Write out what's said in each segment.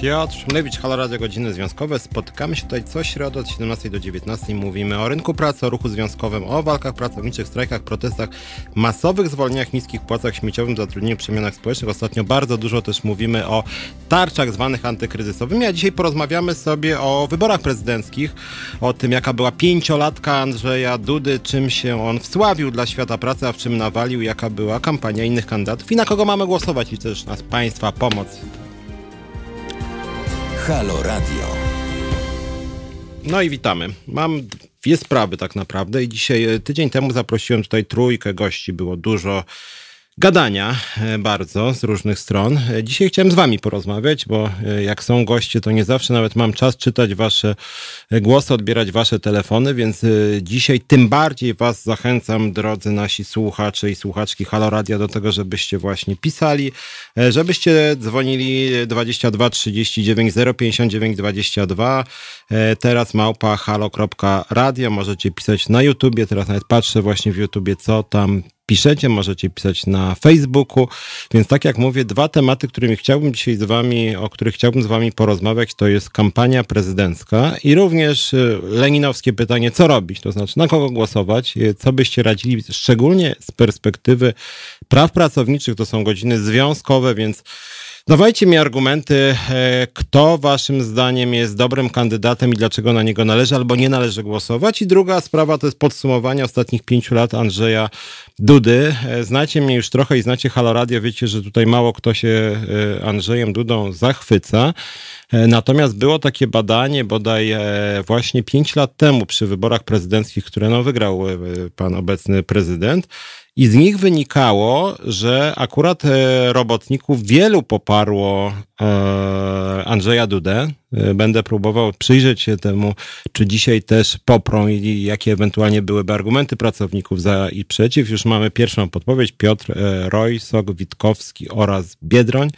Piotr Szumlewicz, Halo Radio Godziny Związkowe. Spotykamy się tutaj co środę od 17 do 19. Mówimy o rynku pracy, o ruchu związkowym, o walkach pracowniczych, strajkach, protestach, masowych zwolnieniach, niskich płacach śmieciowym, zatrudnieniu, przemianach społecznych. Ostatnio bardzo dużo też mówimy o tarczach zwanych antykryzysowymi, a dzisiaj porozmawiamy sobie o wyborach prezydenckich, o tym jaka była pięciolatka Andrzeja Dudy, czym się on wsławił dla świata pracy, a w czym nawalił, jaka była kampania innych kandydatów i na kogo mamy głosować i też nas Państwa pomoc Halo Radio. No i witamy. Mam dwie sprawy tak naprawdę i dzisiaj, e, tydzień temu zaprosiłem tutaj trójkę gości, było dużo gadania e, bardzo z różnych stron. E, dzisiaj chciałem z wami porozmawiać, bo e, jak są goście, to nie zawsze nawet mam czas czytać wasze głosy, odbierać wasze telefony, więc dzisiaj tym bardziej was zachęcam, drodzy nasi słuchacze i słuchaczki Halo Radia, do tego, żebyście właśnie pisali, żebyście dzwonili 22 39 059 22, teraz małpa halo.radio, możecie pisać na YouTubie, teraz nawet patrzę właśnie w YouTubie, co tam piszecie, możecie pisać na Facebooku. Więc tak jak mówię, dwa tematy, którymi chciałbym dzisiaj z wami, o których chciałbym z wami porozmawiać, to jest kampania prezydencka i również y, leninowskie pytanie, co robić, to znaczy na kogo głosować, y, co byście radzili, szczególnie z perspektywy praw pracowniczych, to są godziny związkowe, więc Dawajcie mi argumenty, e, kto waszym zdaniem jest dobrym kandydatem i dlaczego na niego należy albo nie należy głosować. I druga sprawa to jest podsumowanie ostatnich pięciu lat Andrzeja Dudy. E, znacie mnie już trochę i znacie Halo Radio, wiecie, że tutaj mało kto się e, Andrzejem Dudą zachwyca. Natomiast było takie badanie bodaj właśnie pięć lat temu przy wyborach prezydenckich, które no wygrał pan obecny prezydent i z nich wynikało, że akurat e, robotników wielu poparło e, Andrzeja Dudę. E, będę próbował przyjrzeć się temu, czy dzisiaj też poprą i jakie ewentualnie byłyby argumenty pracowników za i przeciw. Już mamy pierwszą podpowiedź. Piotr Rojsok, Witkowski oraz Biedroń.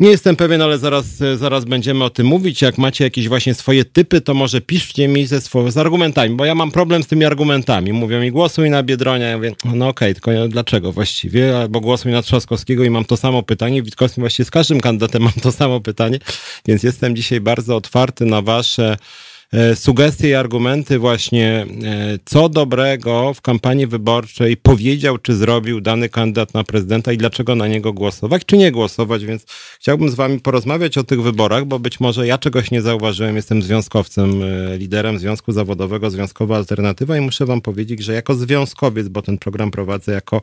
Nie jestem pewien, ale zaraz, zaraz będziemy o tym mówić. Jak macie jakieś właśnie swoje typy, to może piszcie mi ze z argumentami, bo ja mam problem z tymi argumentami. Mówią mi głosuj na Biedronia. Ja mówię, no okej, okay, tylko dlaczego właściwie? Albo głosuj na Trzaskowskiego i mam to samo pytanie. Witkowski właściwie z każdym kandydatem mam to samo pytanie, więc jestem dzisiaj bardzo otwarty na wasze E, sugestie i argumenty właśnie, e, co dobrego w kampanii wyborczej powiedział czy zrobił dany kandydat na prezydenta i dlaczego na niego głosować, czy nie głosować, więc chciałbym z wami porozmawiać o tych wyborach, bo być może ja czegoś nie zauważyłem, jestem związkowcem, e, liderem Związku Zawodowego, Związkowa Alternatywa i muszę wam powiedzieć, że jako związkowiec, bo ten program prowadzę jako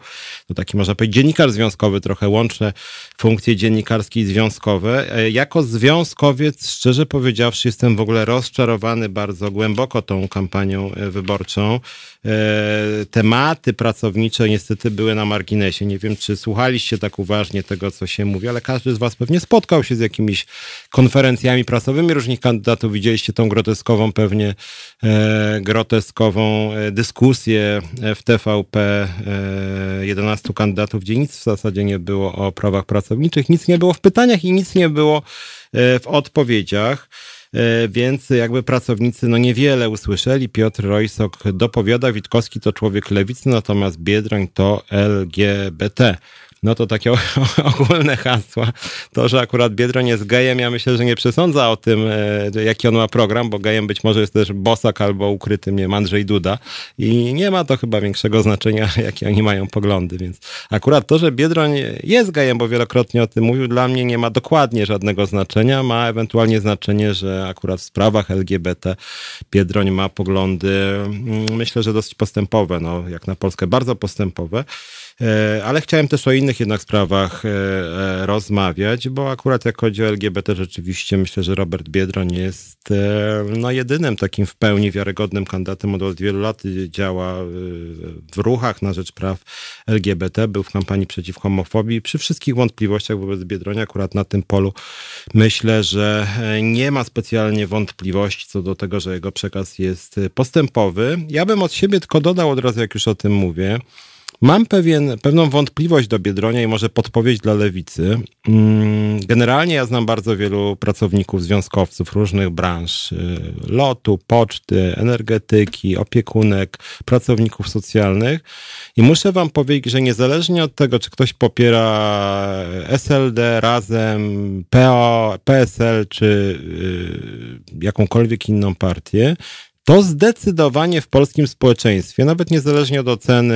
no taki można powiedzieć dziennikarz związkowy, trochę łączne funkcje dziennikarskie i związkowe, jako związkowiec, szczerze powiedziawszy, jestem w ogóle rozczarowany bardzo głęboko tą kampanią e, wyborczą. E, tematy pracownicze niestety były na marginesie. Nie wiem, czy słuchaliście tak uważnie tego, co się mówi, ale każdy z Was pewnie spotkał się z jakimiś konferencjami prasowymi różnych kandydatów. Widzieliście tą groteskową, pewnie e, groteskową dyskusję w TVP 11 kandydatów, gdzie nic w zasadzie nie było o prawach pracowniczych, nic nie było w pytaniach i nic nie było w odpowiedziach. E, więc jakby pracownicy no niewiele usłyszeli. Piotr Rojsok dopowiada, Witkowski to człowiek lewicy, natomiast Biedroń to LGBT no to takie ogólne hasła. To, że akurat Biedroń jest gejem, ja myślę, że nie przesądza o tym, e, jaki on ma program, bo gejem być może jest też Bosak albo ukryty, nie Andrzej Duda i nie ma to chyba większego znaczenia, jakie oni mają poglądy, więc akurat to, że Biedroń jest gejem, bo wielokrotnie o tym mówił, dla mnie nie ma dokładnie żadnego znaczenia, ma ewentualnie znaczenie, że akurat w sprawach LGBT Biedroń ma poglądy, mm, myślę, że dosyć postępowe, no, jak na Polskę bardzo postępowe. E, ale chciałem też o innych jednak sprawach e, e, rozmawiać, bo akurat jak chodzi o LGBT, rzeczywiście myślę, że Robert Biedroń jest no, jedynym takim w pełni wiarygodnym kandydatem. Od wielu lat działa w ruchach na rzecz praw LGBT, był w kampanii przeciw homofobii. Przy wszystkich wątpliwościach wobec Biedronia, akurat na tym polu myślę, że nie ma specjalnie wątpliwości co do tego, że jego przekaz jest postępowy. Ja bym od siebie tylko dodał od razu, jak już o tym mówię, Mam pewien, pewną wątpliwość do Biedronia i może podpowiedź dla lewicy. Mm, generalnie ja znam bardzo wielu pracowników, związkowców różnych branż, y, lotu, poczty, energetyki, opiekunek, pracowników socjalnych i muszę wam powiedzieć, że niezależnie od tego, czy ktoś popiera SLD, Razem, PO, PSL czy y, jakąkolwiek inną partię, to zdecydowanie w polskim społeczeństwie, nawet niezależnie od oceny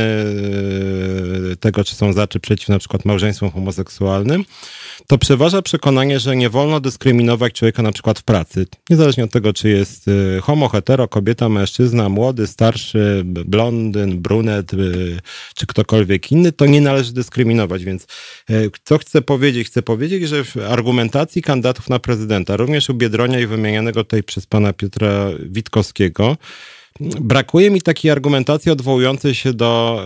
e, tego, czy są za, czy przeciw na przykład małżeństwom homoseksualnym, to przeważa przekonanie, że nie wolno dyskryminować człowieka na przykład w pracy. Niezależnie od tego, czy jest e, homo, hetero, kobieta, mężczyzna, młody, starszy, blondyn, brunet, e, czy ktokolwiek inny, to nie należy dyskryminować. Więc co chcę powiedzieć? Chcę powiedzieć, że w argumentacji kandydatów na prezydenta, również u Biedronia i wymienianego tutaj przez pana Piotra Witkowskiego, Brakuje mi takiej argumentacji odwołującej się do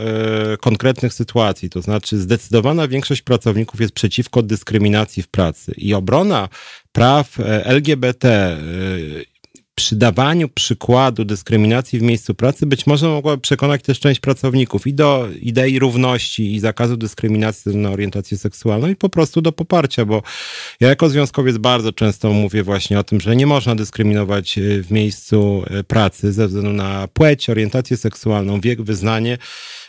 y, konkretnych sytuacji. To znaczy, zdecydowana większość pracowników jest przeciwko dyskryminacji w pracy i obrona praw e, LGBT y, przy dawaniu przykładu dyskryminacji w miejscu pracy być może mogłaby przekonać też część pracowników i do idei równości i zakazu dyskryminacji na orientację seksualną i po prostu do poparcia, bo ja jako związkowiec bardzo często mówię właśnie o tym, że nie można dyskryminować e, w miejscu e, pracy ze względu na płeć, orientację seksualną, wiek, wyznanie.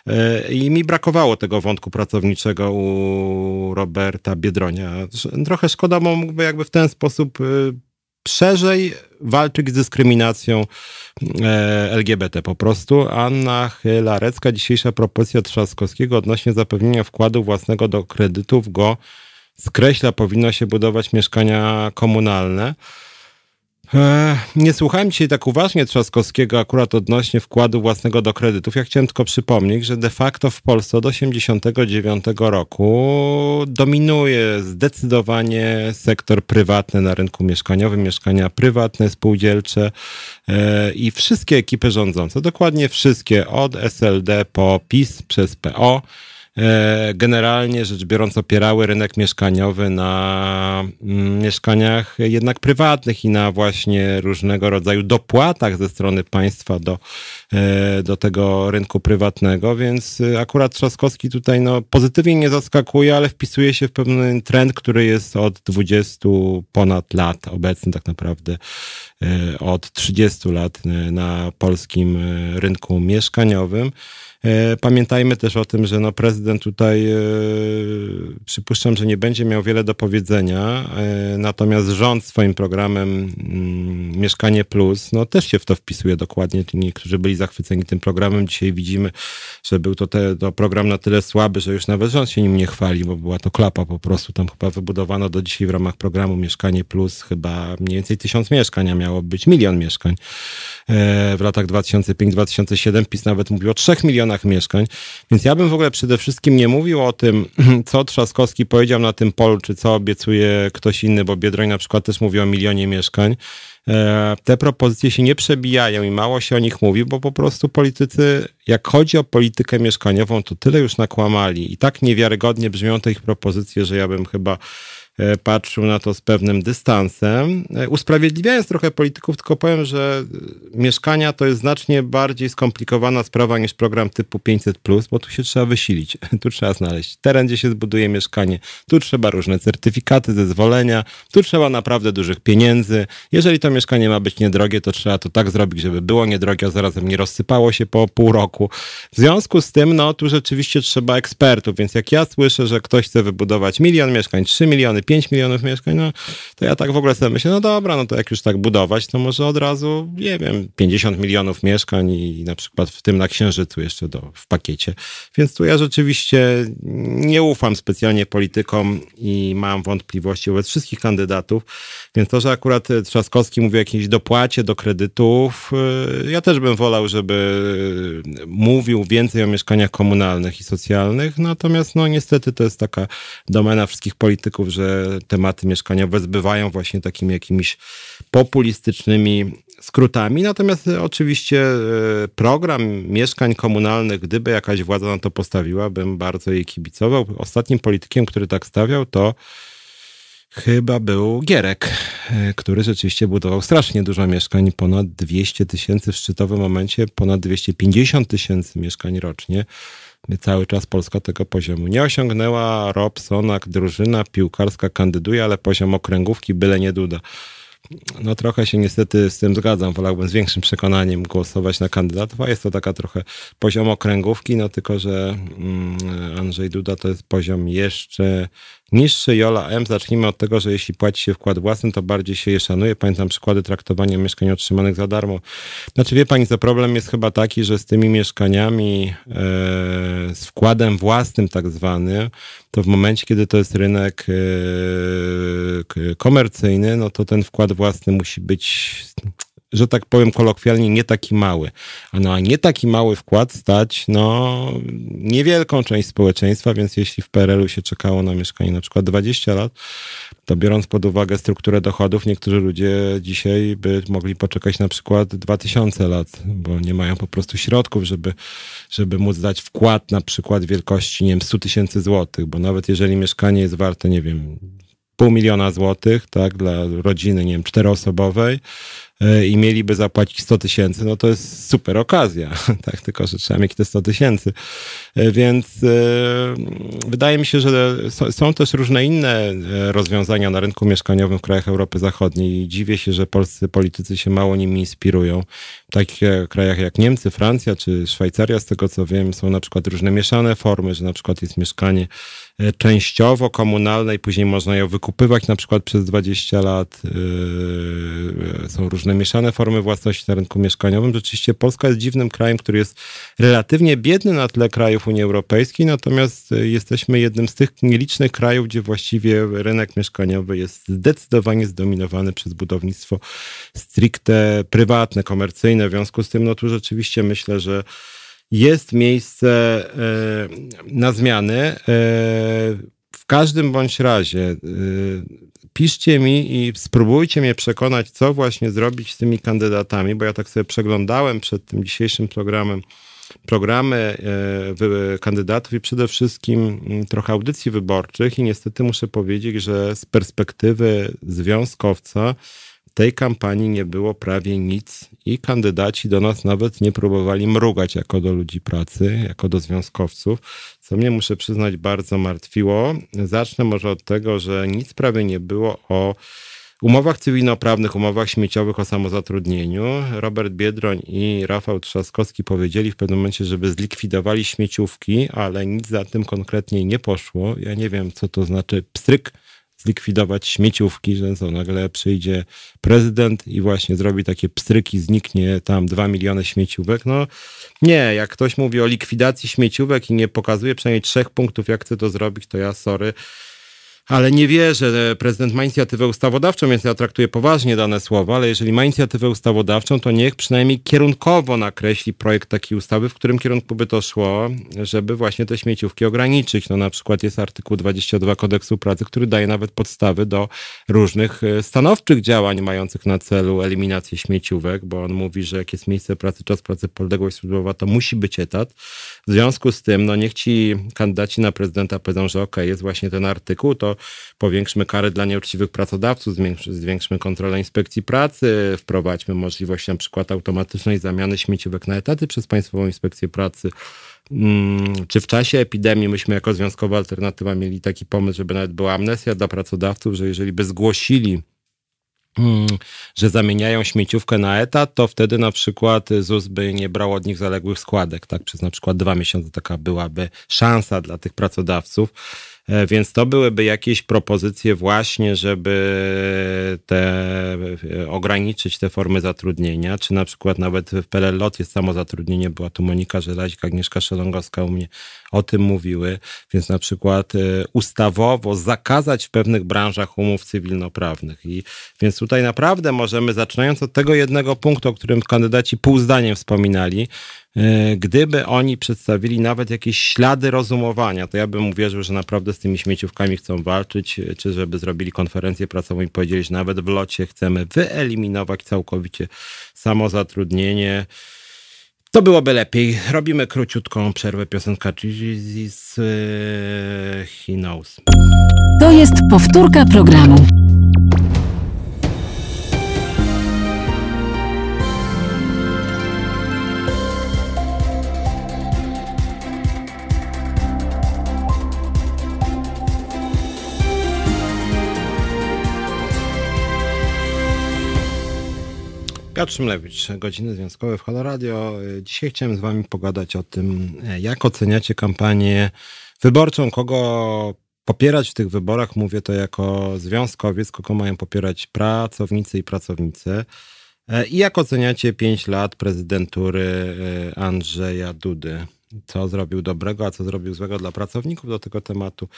E, I mi brakowało tego wątku pracowniczego u Roberta Biedronia. Trochę szkoda, bo mógłby jakby w ten sposób szerzej walczyć z dyskryminacją e, LGBT po prostu. Anna Chylarecka, dzisiejsza propozycja Trzaskowskiego odnośnie zapewnienia wkładu własnego do kredytów go skreśla, powinno się budować mieszkania komunalne. E, nie słuchałem dzisiaj tak uważnie Trzaskowskiego akurat odnośnie wkładu własnego do kredytów. Ja chciałem tylko przypomnieć, że de facto w Polsce od 1989 roku dominuje zdecydowanie sektor prywatny na rynku mieszkaniowym, mieszkania prywatne, spółdzielcze e, i wszystkie ekipy rządzące, dokładnie wszystkie, od SLD po PiS przez PO, generalnie rzecz biorąc opierały rynek mieszkaniowy na mm, mieszkaniach jednak prywatnych i na właśnie różnego rodzaju dopłatach ze strony państwa do, e, do tego rynku prywatnego, więc y, akurat Trzaskowski tutaj no, pozytywnie nie zaskakuje, ale wpisuje się w pewien trend, który jest od 20 ponad lat obecny tak naprawdę e, od 30 lat na polskim rynku mieszkaniowym. E, pamiętajmy też o tym, że no prezydent tutaj e, przypuszczam, że nie będzie miał wiele do powiedzenia, e, natomiast rząd swoim programem mm, Mieszkanie Plus no też się w to wpisuje dokładnie. Niektórzy byli zachwyceni tym programem. Dzisiaj widzimy, że był to, te, to program na tyle słaby, że już nawet rząd się nim nie chwali, bo była to klapa po prostu. Tam chyba wybudowano do dzisiaj w ramach programu Mieszkanie Plus chyba mniej więcej tysiąc mieszkań, a miało być milion mieszkań. W latach 2005-2007 PiS nawet mówił o trzech milionach mieszkań. Więc ja bym w ogóle przede wszystkim nie mówił o tym, co Trzaskowski powiedział na tym polu, czy co obiecuje ktoś inny, bo Biedroń na przykład też mówi o milionie mieszkań. E, te propozycje się nie przebijają i mało się o nich mówi, bo po prostu politycy, jak chodzi o politykę mieszkaniową, to tyle już nakłamali i tak niewiarygodnie brzmią te ich propozycje, że ja bym chyba patrzył na to z pewnym dystansem. E, usprawiedliwiając trochę polityków, tylko powiem, że mieszkania to jest znacznie bardziej skomplikowana sprawa niż program typu 500, bo tu się trzeba wysilić. Tu trzeba znaleźć teren, gdzie się zbuduje mieszkanie, tu trzeba różne certyfikaty, zezwolenia, tu trzeba naprawdę dużych pieniędzy. Jeżeli to mieszkanie ma być niedrogie, to trzeba to tak zrobić, żeby było niedrogie, a zarazem nie rozsypało się po pół roku. W związku z tym, no tu rzeczywiście trzeba ekspertów, więc jak ja słyszę, że ktoś chce wybudować milion mieszkań, 3 miliony, 5 milionów mieszkań, no to ja tak w ogóle sobie myślę, no dobra, no to jak już tak budować, to może od razu, nie wiem, 50 milionów mieszkań i na przykład w tym na Księżycu jeszcze do, w pakiecie. Więc tu ja rzeczywiście nie ufam specjalnie politykom i mam wątpliwości wobec wszystkich kandydatów, więc to, że akurat Trzaskowski mówi o jakiejś dopłacie do kredytów, y, ja też bym wolał, żeby mówił więcej o mieszkaniach komunalnych i socjalnych, natomiast no niestety to jest taka domena wszystkich polityków, że tematy mieszkaniowe zbywają właśnie takimi jakimiś populistycznymi skrótami. Natomiast e, oczywiście e, program mieszkań komunalnych, gdyby jakaś władza na to postawiła, bym bardzo jej kibicował. Ostatnim politykiem, który tak stawiał, to chyba był Gierek, e, który rzeczywiście budował strasznie dużo mieszkań, ponad 200 tysięcy w szczytowym momencie, ponad 250 tysięcy mieszkań rocznie. Cały czas Polska tego poziomu nie osiągnęła. Robsonak, drużyna piłkarska kandyduje, ale poziom okręgówki byle nie duda. No trochę się niestety z tym zgadzam. Wolałbym z większym przekonaniem głosować na kandydatów, a jest to taka trochę poziom okręgówki, no tylko, że mm, Andrzej Duda to jest poziom jeszcze niższy. Jola M. Zacznijmy od tego, że jeśli płaci się wkład własny, to bardziej się je szanuje. Pamiętam przykłady traktowania mieszkań otrzymanych za darmo. Znaczy wie pani, co problem jest chyba taki, że z tymi mieszkaniami, e, z wkładem własnym tak zwanym, to w momencie, kiedy to jest rynek e, komercyjny, no to ten wkład własny musi być że tak powiem kolokwialnie, nie taki mały. A no, a nie taki mały wkład stać, no, niewielką część społeczeństwa, więc jeśli w PRL-u się czekało na mieszkanie na przykład 20 lat, to biorąc pod uwagę strukturę dochodów, niektórzy ludzie dzisiaj by mogli poczekać na przykład 2000 lat, bo nie mają po prostu środków, żeby, żeby móc dać wkład na przykład wielkości, nie wiem, 100 tysięcy złotych, bo nawet jeżeli mieszkanie jest warte, nie wiem, pół miliona złotych, tak, dla rodziny, nie wiem, czteroosobowej, i mieliby zapłacić 100 tysięcy, no to jest super okazja, tak, tylko że trzeba mieć te 100 tysięcy. E, więc e, wydaje mi się, że są też różne inne rozwiązania na rynku mieszkaniowym w krajach Europy Zachodniej i dziwię się, że polscy politycy się mało nimi inspirują. W takich krajach jak Niemcy, Francja czy Szwajcaria, z tego co wiem, są na przykład różne mieszane formy, że na przykład jest mieszkanie częściowo komunalne i później można je wykupywać na przykład przez 20 lat. Są różne różne mieszane formy własności na rynku mieszkaniowym. Rzeczywiście Polska jest dziwnym krajem, który jest relatywnie biedny na tle krajów Unii Europejskiej, natomiast e, jesteśmy jednym z tych nielicznych krajów, gdzie właściwie rynek mieszkaniowy jest zdecydowanie zdominowany przez budownictwo stricte prywatne, komercyjne. W związku z tym, no tu rzeczywiście myślę, że jest miejsce e, na zmiany. E, w każdym bądź razie piszcie mi i spróbujcie mnie przekonać, co właśnie zrobić z tymi kandydatami, bo ja tak sobie przeglądałem przed tym dzisiejszym programem programy e, kandydatów i przede wszystkim mm, trochę audycji wyborczych i niestety muszę powiedzieć, że z perspektywy związkowca tej kampanii nie było prawie nic i kandydaci do nas nawet nie próbowali mrugać jako do ludzi pracy, jako do związkowców, co mnie muszę przyznać bardzo martwiło. Zacznę może od tego, że nic prawie nie było o umowach cywilnoprawnych, umowach śmieciowych o samozatrudnieniu. Robert Biedroń i Rafał Trzaskowski powiedzieli w pewnym momencie, żeby zlikwidowali śmieciówki, ale nic za tym konkretnie nie poszło. Ja nie wiem, co to znaczy pstryk zlikwidować śmieciówki, że co, nagle przyjdzie prezydent i właśnie zrobi takie pstryki, zniknie tam dwa miliony śmieciówek. No nie, jak ktoś mówi o likwidacji śmieciówek i nie pokazuje przynajmniej trzech punktów, jak chce to zrobić, to ja sorry ale nie wierzę, że prezydent ma inicjatywę ustawodawczą, więc ja traktuję poważnie dane słowa, ale jeżeli ma inicjatywę ustawodawczą, to niech przynajmniej kierunkowo nakreśli projekt takiej ustawy, w którym kierunku by to szło, żeby właśnie te śmieciówki ograniczyć. No na przykład jest artykuł 22 kodeksu pracy, który daje nawet podstawy do różnych e, stanowczych działań mających na celu eliminację śmieciówek, bo on mówi, że jak jest miejsce pracy, czas pracy, podległość służbowa, to musi być etat. W związku z tym, no niech ci kandydaci na prezydenta powiedzą, że ok, jest właśnie ten artykuł, to powiększmy kary dla nieuczciwych pracodawców, zwiększmy kontrolę inspekcji pracy, wprowadźmy możliwość na przykład automatycznej zamiany śmieciówek na etaty przez Państwową Inspekcję Pracy. Mm, czy w czasie epidemii myśmy jako związkowa alternatywa mieli taki pomysł, żeby nawet była amnesja dla pracodawców, że jeżeli by zgłosili mm, że zamieniają śmieciówkę na etat, to wtedy na przykład ZUS by nie brał od nich zaległych składek, tak? Przez na przykład dwa miesiące taka byłaby szansa dla tych pracodawców. E, więc to byłyby jakieś propozycje właśnie, żeby te, e, ograniczyć te formy zatrudnienia, czy na przykład nawet w PLL Lot jest samozatrudnienie, była tu Monika Żelazik, Agnieszka Szelongowska u mnie o tym mówiły, więc na przykład e, ustawowo zakazać w pewnych branżach umów cywilnoprawnych. I więc tutaj naprawdę możemy, zaczynając od tego jednego punktu, o którym kandydaci pół zdaniem wspominali, gdyby oni przedstawili nawet jakieś ślady rozumowania, to ja bym uwierzył, że naprawdę z tymi śmieciówkami chcą walczyć, e, czy żeby zrobili konferencję prasową i powiedzieli, że nawet w locie chcemy wyeliminować całkowicie samozatrudnienie. To byłoby lepiej. Robimy króciutką przerwę piosenka Jesus He Knows. To jest powtórka programu. Piotr Szymlewicz, Godziny Związkowe w Halo Radio. Dzisiaj chciałem z wami pogadać o tym, jak oceniacie kampanię wyborczą, kogo popierać w tych wyborach. Mówię to jako związkowiec, kogo mają popierać pracownicy i pracownice. I jak oceniacie 5 lat prezydentury Andrzeja Dudy? Co zrobił dobrego, a co zrobił złego dla pracowników? Do tego tematu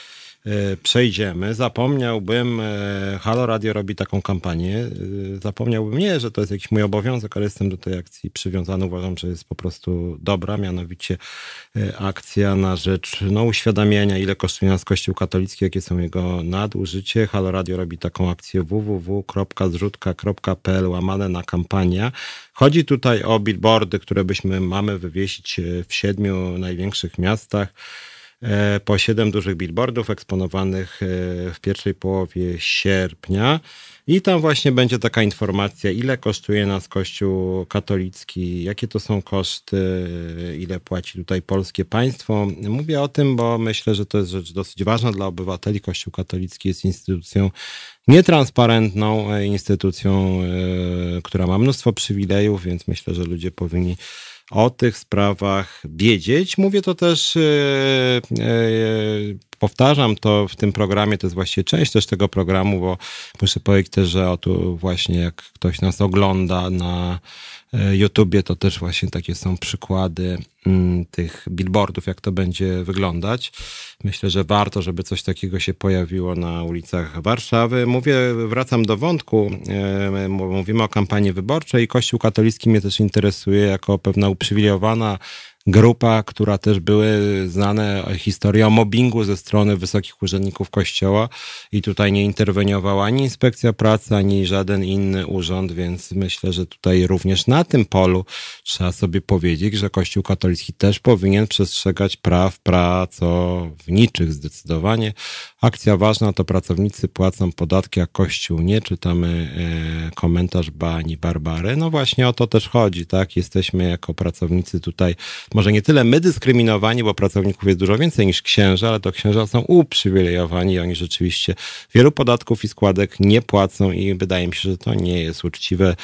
E, przejdziemy. Zapomniałbym, e, Halo Radio robi taką kampanię, e, zapomniałbym nie, że to jest jakiś mój obowiązek, ale jestem do tej akcji przywiązany. Uważam, że jest po prostu dobra, mianowicie akcja na rzecz no, uświadamiania, ile kosztuje nas Kościół katolicki, jakie są jego nadużycie. Halo Radio robi taką akcję www.zrzutka.pl łamane na kampania. Chodzi tutaj o billboardy, które byśmy mamy wywiesić w siedmiu największych miastach. E, po siedem dużych billboardów eksponowanych e, w pierwszej połowie sierpnia. I tam właśnie będzie taka informacja, ile kosztuje nas Kościół katolicki, jakie to są koszty, ile płaci tutaj polskie państwo. Mówię o tym, bo myślę, że to jest rzecz dosyć ważna dla obywateli. Kościół katolicki jest instytucją nietransparentną, e, instytucją, która ma mnóstwo przywilejów, więc myślę, że ludzie powinni o tych sprawach wiedzieć. Mówię to też, e, e, powtarzam to w tym programie, to jest właściwie część też tego programu, bo muszę powiedzieć też, że o tu właśnie jak ktoś nas ogląda na E, YouTubie, to też właśnie takie są przykłady tych billboardów, jak to będzie wyglądać. Myślę, że warto, żeby coś takiego się pojawiło na ulicach Warszawy. Mówię, wracam do wątku. E, mówimy o kampanii wyborczej. Kościół katolicki mnie też interesuje jako pewna uprzywilejowana grupa, która też były znane historie o mobbingu ze strony wysokich urzędników kościoła i tutaj nie interweniowała ani inspekcja pracy, ani żaden inny urząd, więc myślę, że tutaj również na tym polu trzeba sobie powiedzieć, że Kościół katolicki też powinien przestrzegać praw pracowniczych zdecydowanie. Akcja ważna to pracownicy płacą podatki, a Kościół nie. Czytamy e, komentarz Bani Barbary. No właśnie o to też chodzi, tak? Jesteśmy jako pracownicy tutaj może nie tyle my dyskryminowani, bo pracowników jest dużo więcej niż księża, ale to księża są uprzywilejowani i oni rzeczywiście wielu podatków i składek nie płacą i wydaje mi się, że to nie jest uczciwe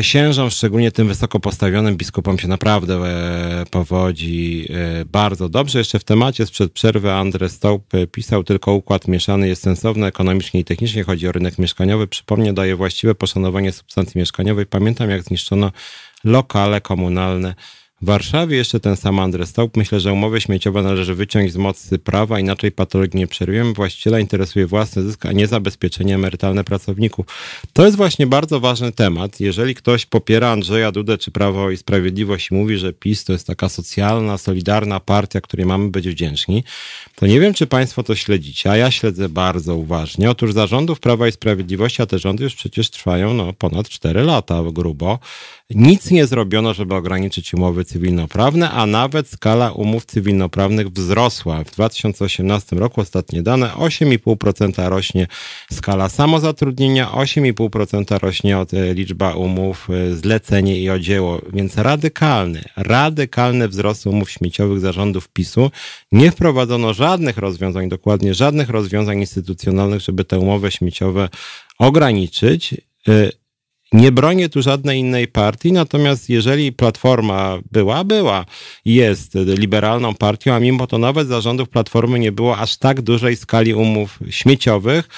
księżom, szczególnie tym wysoko postawionym biskupom się naprawdę e, powodzi e, bardzo dobrze. Jeszcze w temacie sprzed przerwy Andrzej Stołp pisał, tylko układ mieszany jest sensowny ekonomicznie i technicznie. Chodzi o rynek mieszkaniowy. Przypomnę, daje właściwe poszanowanie substancji mieszkaniowej. Pamiętam, jak zniszczono lokale komunalne w Warszawie jeszcze ten sam Andres Staup. Myślę, że umowy śmieciowe należy wyciąć z mocy prawa, inaczej patologii nie przerwiemy. Właściciela interesuje własny zysk, a nie zabezpieczenie emerytalne pracowników. To jest właśnie bardzo ważny temat. Jeżeli ktoś popiera Andrzeja Dudę czy Prawo i Sprawiedliwość i mówi, że PiS to jest taka socjalna, solidarna partia, której mamy być wdzięczni, to nie wiem, czy Państwo to śledzicie, a ja śledzę bardzo uważnie. Otóż zarządów Prawa i Sprawiedliwości, a te rządy już przecież trwają no, ponad 4 lata grubo. Nic nie zrobiono, żeby ograniczyć umowy cywilnoprawne, a nawet skala umów cywilnoprawnych wzrosła. W 2018 roku ostatnie dane 8,5% rośnie skala samozatrudnienia, 8,5% rośnie od, e, liczba umów e, zlecenie i o dzieło, więc radykalny, radykalny wzrost umów śmieciowych zarządów PiSu. Nie wprowadzono żadnych rozwiązań, dokładnie żadnych rozwiązań instytucjonalnych, żeby te umowy śmieciowe ograniczyć. Nie bronię tu żadnej innej partii, natomiast jeżeli Platforma była, była, jest liberalną partią, a mimo to nawet zarządów Platformy nie było aż tak dużej skali umów śmieciowych.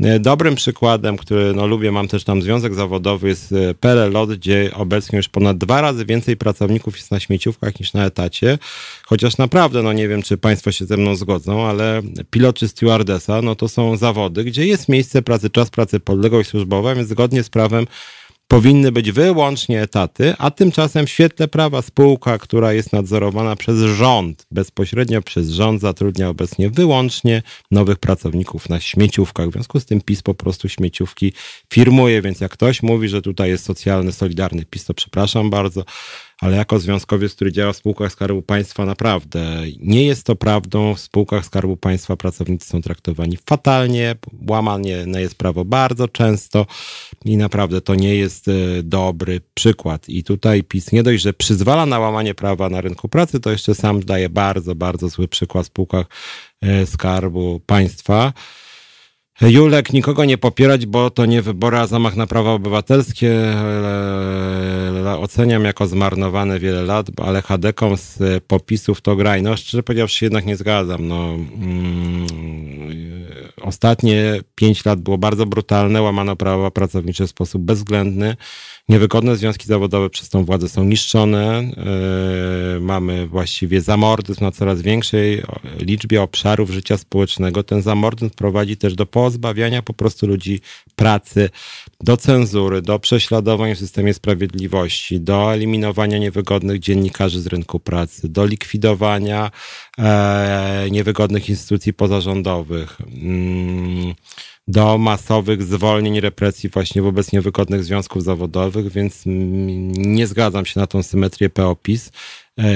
E, dobrym przykładem, który no, lubię, mam też tam związek zawodowy, jest e, PLLOT, gdzie obecnie już ponad dwa razy więcej pracowników jest na śmieciówkach niż na etacie. Chociaż naprawdę, no nie wiem, czy Państwo się ze mną zgodzą, ale pilot czy stewardesa, no to są zawody, gdzie jest miejsce pracy, czas pracy, podległość służbowa, więc zgodnie z prawem powinny być wyłącznie etaty, a tymczasem w świetle prawa spółka, która jest nadzorowana przez rząd, bezpośrednio przez rząd zatrudnia obecnie wyłącznie nowych pracowników na śmieciówkach. W związku z tym PiS po prostu śmieciówki firmuje, więc jak ktoś mówi, że tutaj jest socjalny, solidarny PiS, to przepraszam bardzo ale jako związkowiec, który działa w spółkach Skarbu Państwa, naprawdę nie jest to prawdą. W spółkach Skarbu Państwa pracownicy są traktowani fatalnie, łamanie jest prawo bardzo często i naprawdę to nie jest e, dobry przykład. I tutaj PiS nie dość, że przyzwala na łamanie prawa na rynku pracy, to jeszcze sam daje bardzo, bardzo zły przykład w spółkach e, Skarbu Państwa. Julek, nikogo nie popierać, bo to nie wybory, a zamach na prawa obywatelskie. Oceniam jako zmarnowane wiele lat, ale HDK z popisów to graj. No szczerze powiedziawszy jednak nie zgadzam. No, mm, ostatnie pięć lat było bardzo brutalne, łamano prawa pracownicze w sposób bezwzględny. Niewygodne związki zawodowe przez tą władzę są niszczone. Yy, mamy właściwie zamordyzm na coraz większej liczbie obszarów życia społecznego. Ten zamordyzm prowadzi też do pozbawiania po prostu ludzi pracy, do cenzury, do prześladowań w systemie sprawiedliwości, do eliminowania niewygodnych dziennikarzy z rynku pracy, do likwidowania e, niewygodnych instytucji pozarządowych. Mm do masowych zwolnień, represji właśnie wobec niewygodnych związków zawodowych, więc nie zgadzam się na tą symetrię POPIS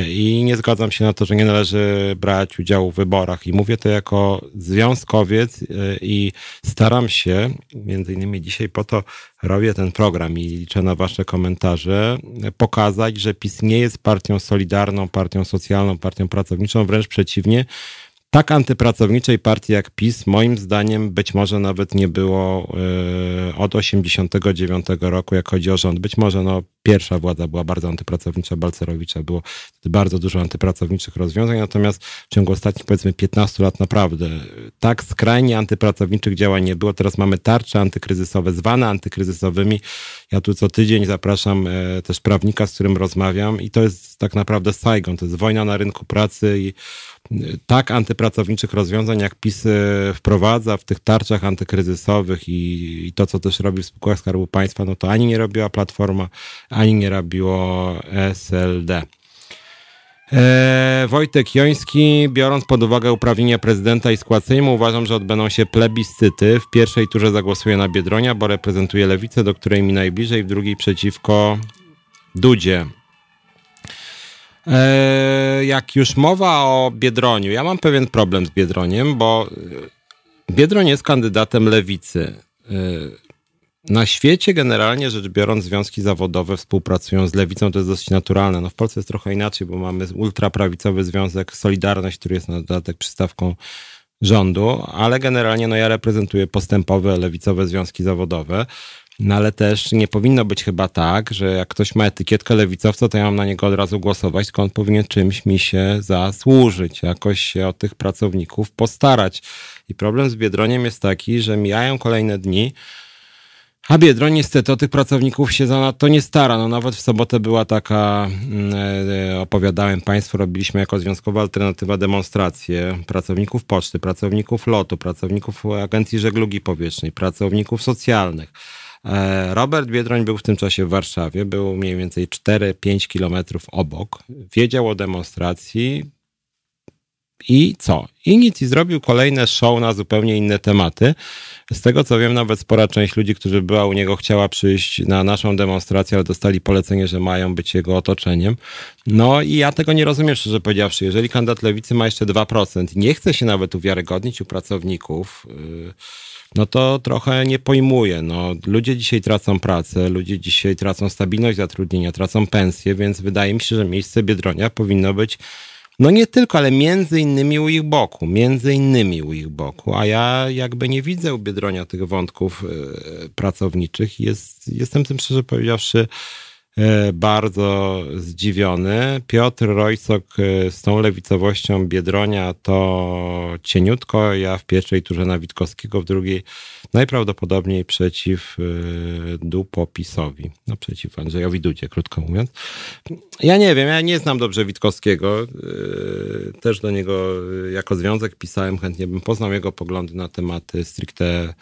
i nie zgadzam się na to, że nie należy brać udziału w wyborach. I mówię to jako związkowiec e, i staram się, między innymi dzisiaj po to robię ten program i liczę na wasze komentarze, pokazać, że PiS nie jest partią solidarną, partią socjalną, partią pracowniczą, wręcz przeciwnie, tak antypracowniczej partii jak PiS, moim zdaniem, być może nawet nie było yy, od 89 roku, jak chodzi o rząd. Być może no, pierwsza władza była bardzo antypracownicza, Balcerowicza, było bardzo dużo antypracowniczych rozwiązań, natomiast w ciągu ostatnich powiedzmy 15 lat naprawdę tak skrajnie antypracowniczych działań nie było. Teraz mamy tarcze antykryzysowe, zwane antykryzysowymi. Ja tu co tydzień zapraszam yy, też prawnika, z którym rozmawiam i to jest tak naprawdę Saigon, to jest wojna na rynku pracy i tak antypracowniczych rozwiązań, jak PiS wprowadza w tych tarczach antykryzysowych i, i, to, co też robi w spółkach Skarbu Państwa, no to ani nie robiła Platforma, ani nie robiło SLD. E, Wojtek Joński, biorąc pod uwagę uprawnienia prezydenta i skład Sejmu, uważam, że odbędą się plebiscyty. W pierwszej turze zagłosuję na Biedronia, bo reprezentuje lewicę, do której mi najbliżej, w drugiej przeciwko Dudzie. E, jak już mowa o Biedroniu, ja mam pewien problem z Biedroniem, bo e, Biedroń jest kandydatem lewicy. E, na świecie generalnie rzecz biorąc związki zawodowe współpracują z lewicą, to jest dosyć naturalne. No w Polsce jest trochę inaczej, bo mamy ultraprawicowy związek Solidarność, który jest na dodatek przystawką rządu, ale generalnie no ja reprezentuję postępowe lewicowe związki zawodowe. No ale też nie powinno być chyba tak, że jak ktoś ma etykietkę lewicowca, to ja mam na niego od razu głosować, tylko on powinien czymś mi się zasłużyć, jakoś się o tych pracowników postarać. I problem z Biedroniem jest taki, że mijają kolejne dni, a Biedroń niestety o tych pracowników się zanadto nie stara. No nawet w sobotę była taka, mm, e, opowiadałem Państwu, robiliśmy jako Związkowa Alternatywa demonstracje pracowników poczty, pracowników lotu, pracowników Agencji Żeglugi Powietrznej, pracowników socjalnych E, Robert Biedroń był w tym czasie w Warszawie, był mniej więcej 4-5 kilometrów obok, wiedział o demonstracji i co? I nic, i zrobił kolejne show na zupełnie inne tematy. Z tego co wiem, nawet spora część ludzi, którzy była u niego, chciała przyjść na naszą demonstrację, ale dostali polecenie, że mają być jego otoczeniem. No i ja tego nie rozumiem, szczerze powiedziawszy. Jeżeli kandydat lewicy ma jeszcze 2% i nie chce się nawet uwiarygodnić u pracowników, yy, no to trochę nie pojmuję. No, ludzie dzisiaj tracą pracę, ludzie dzisiaj tracą stabilność zatrudnienia, tracą pensję, więc wydaje mi się, że miejsce Biedronia powinno być no nie tylko, ale między innymi u ich boku, między innymi u ich boku, a ja jakby nie widzę u Biedronia tych wątków y, pracowniczych. Jest, jestem tym szczerze powiedziawszy E, bardzo zdziwiony. Piotr Rojcok e, z tą lewicowością Biedronia to cieniutko, ja w pierwszej turze na Witkowskiego, w drugiej najprawdopodobniej przeciw e, Dupopisowi, no przeciw Andrzejowi Dudzie, krótko mówiąc. Ja nie wiem, ja nie znam dobrze Witkowskiego, też do niego jako związek pisałem, chętnie bym poznał jego poglądy na tematy stricte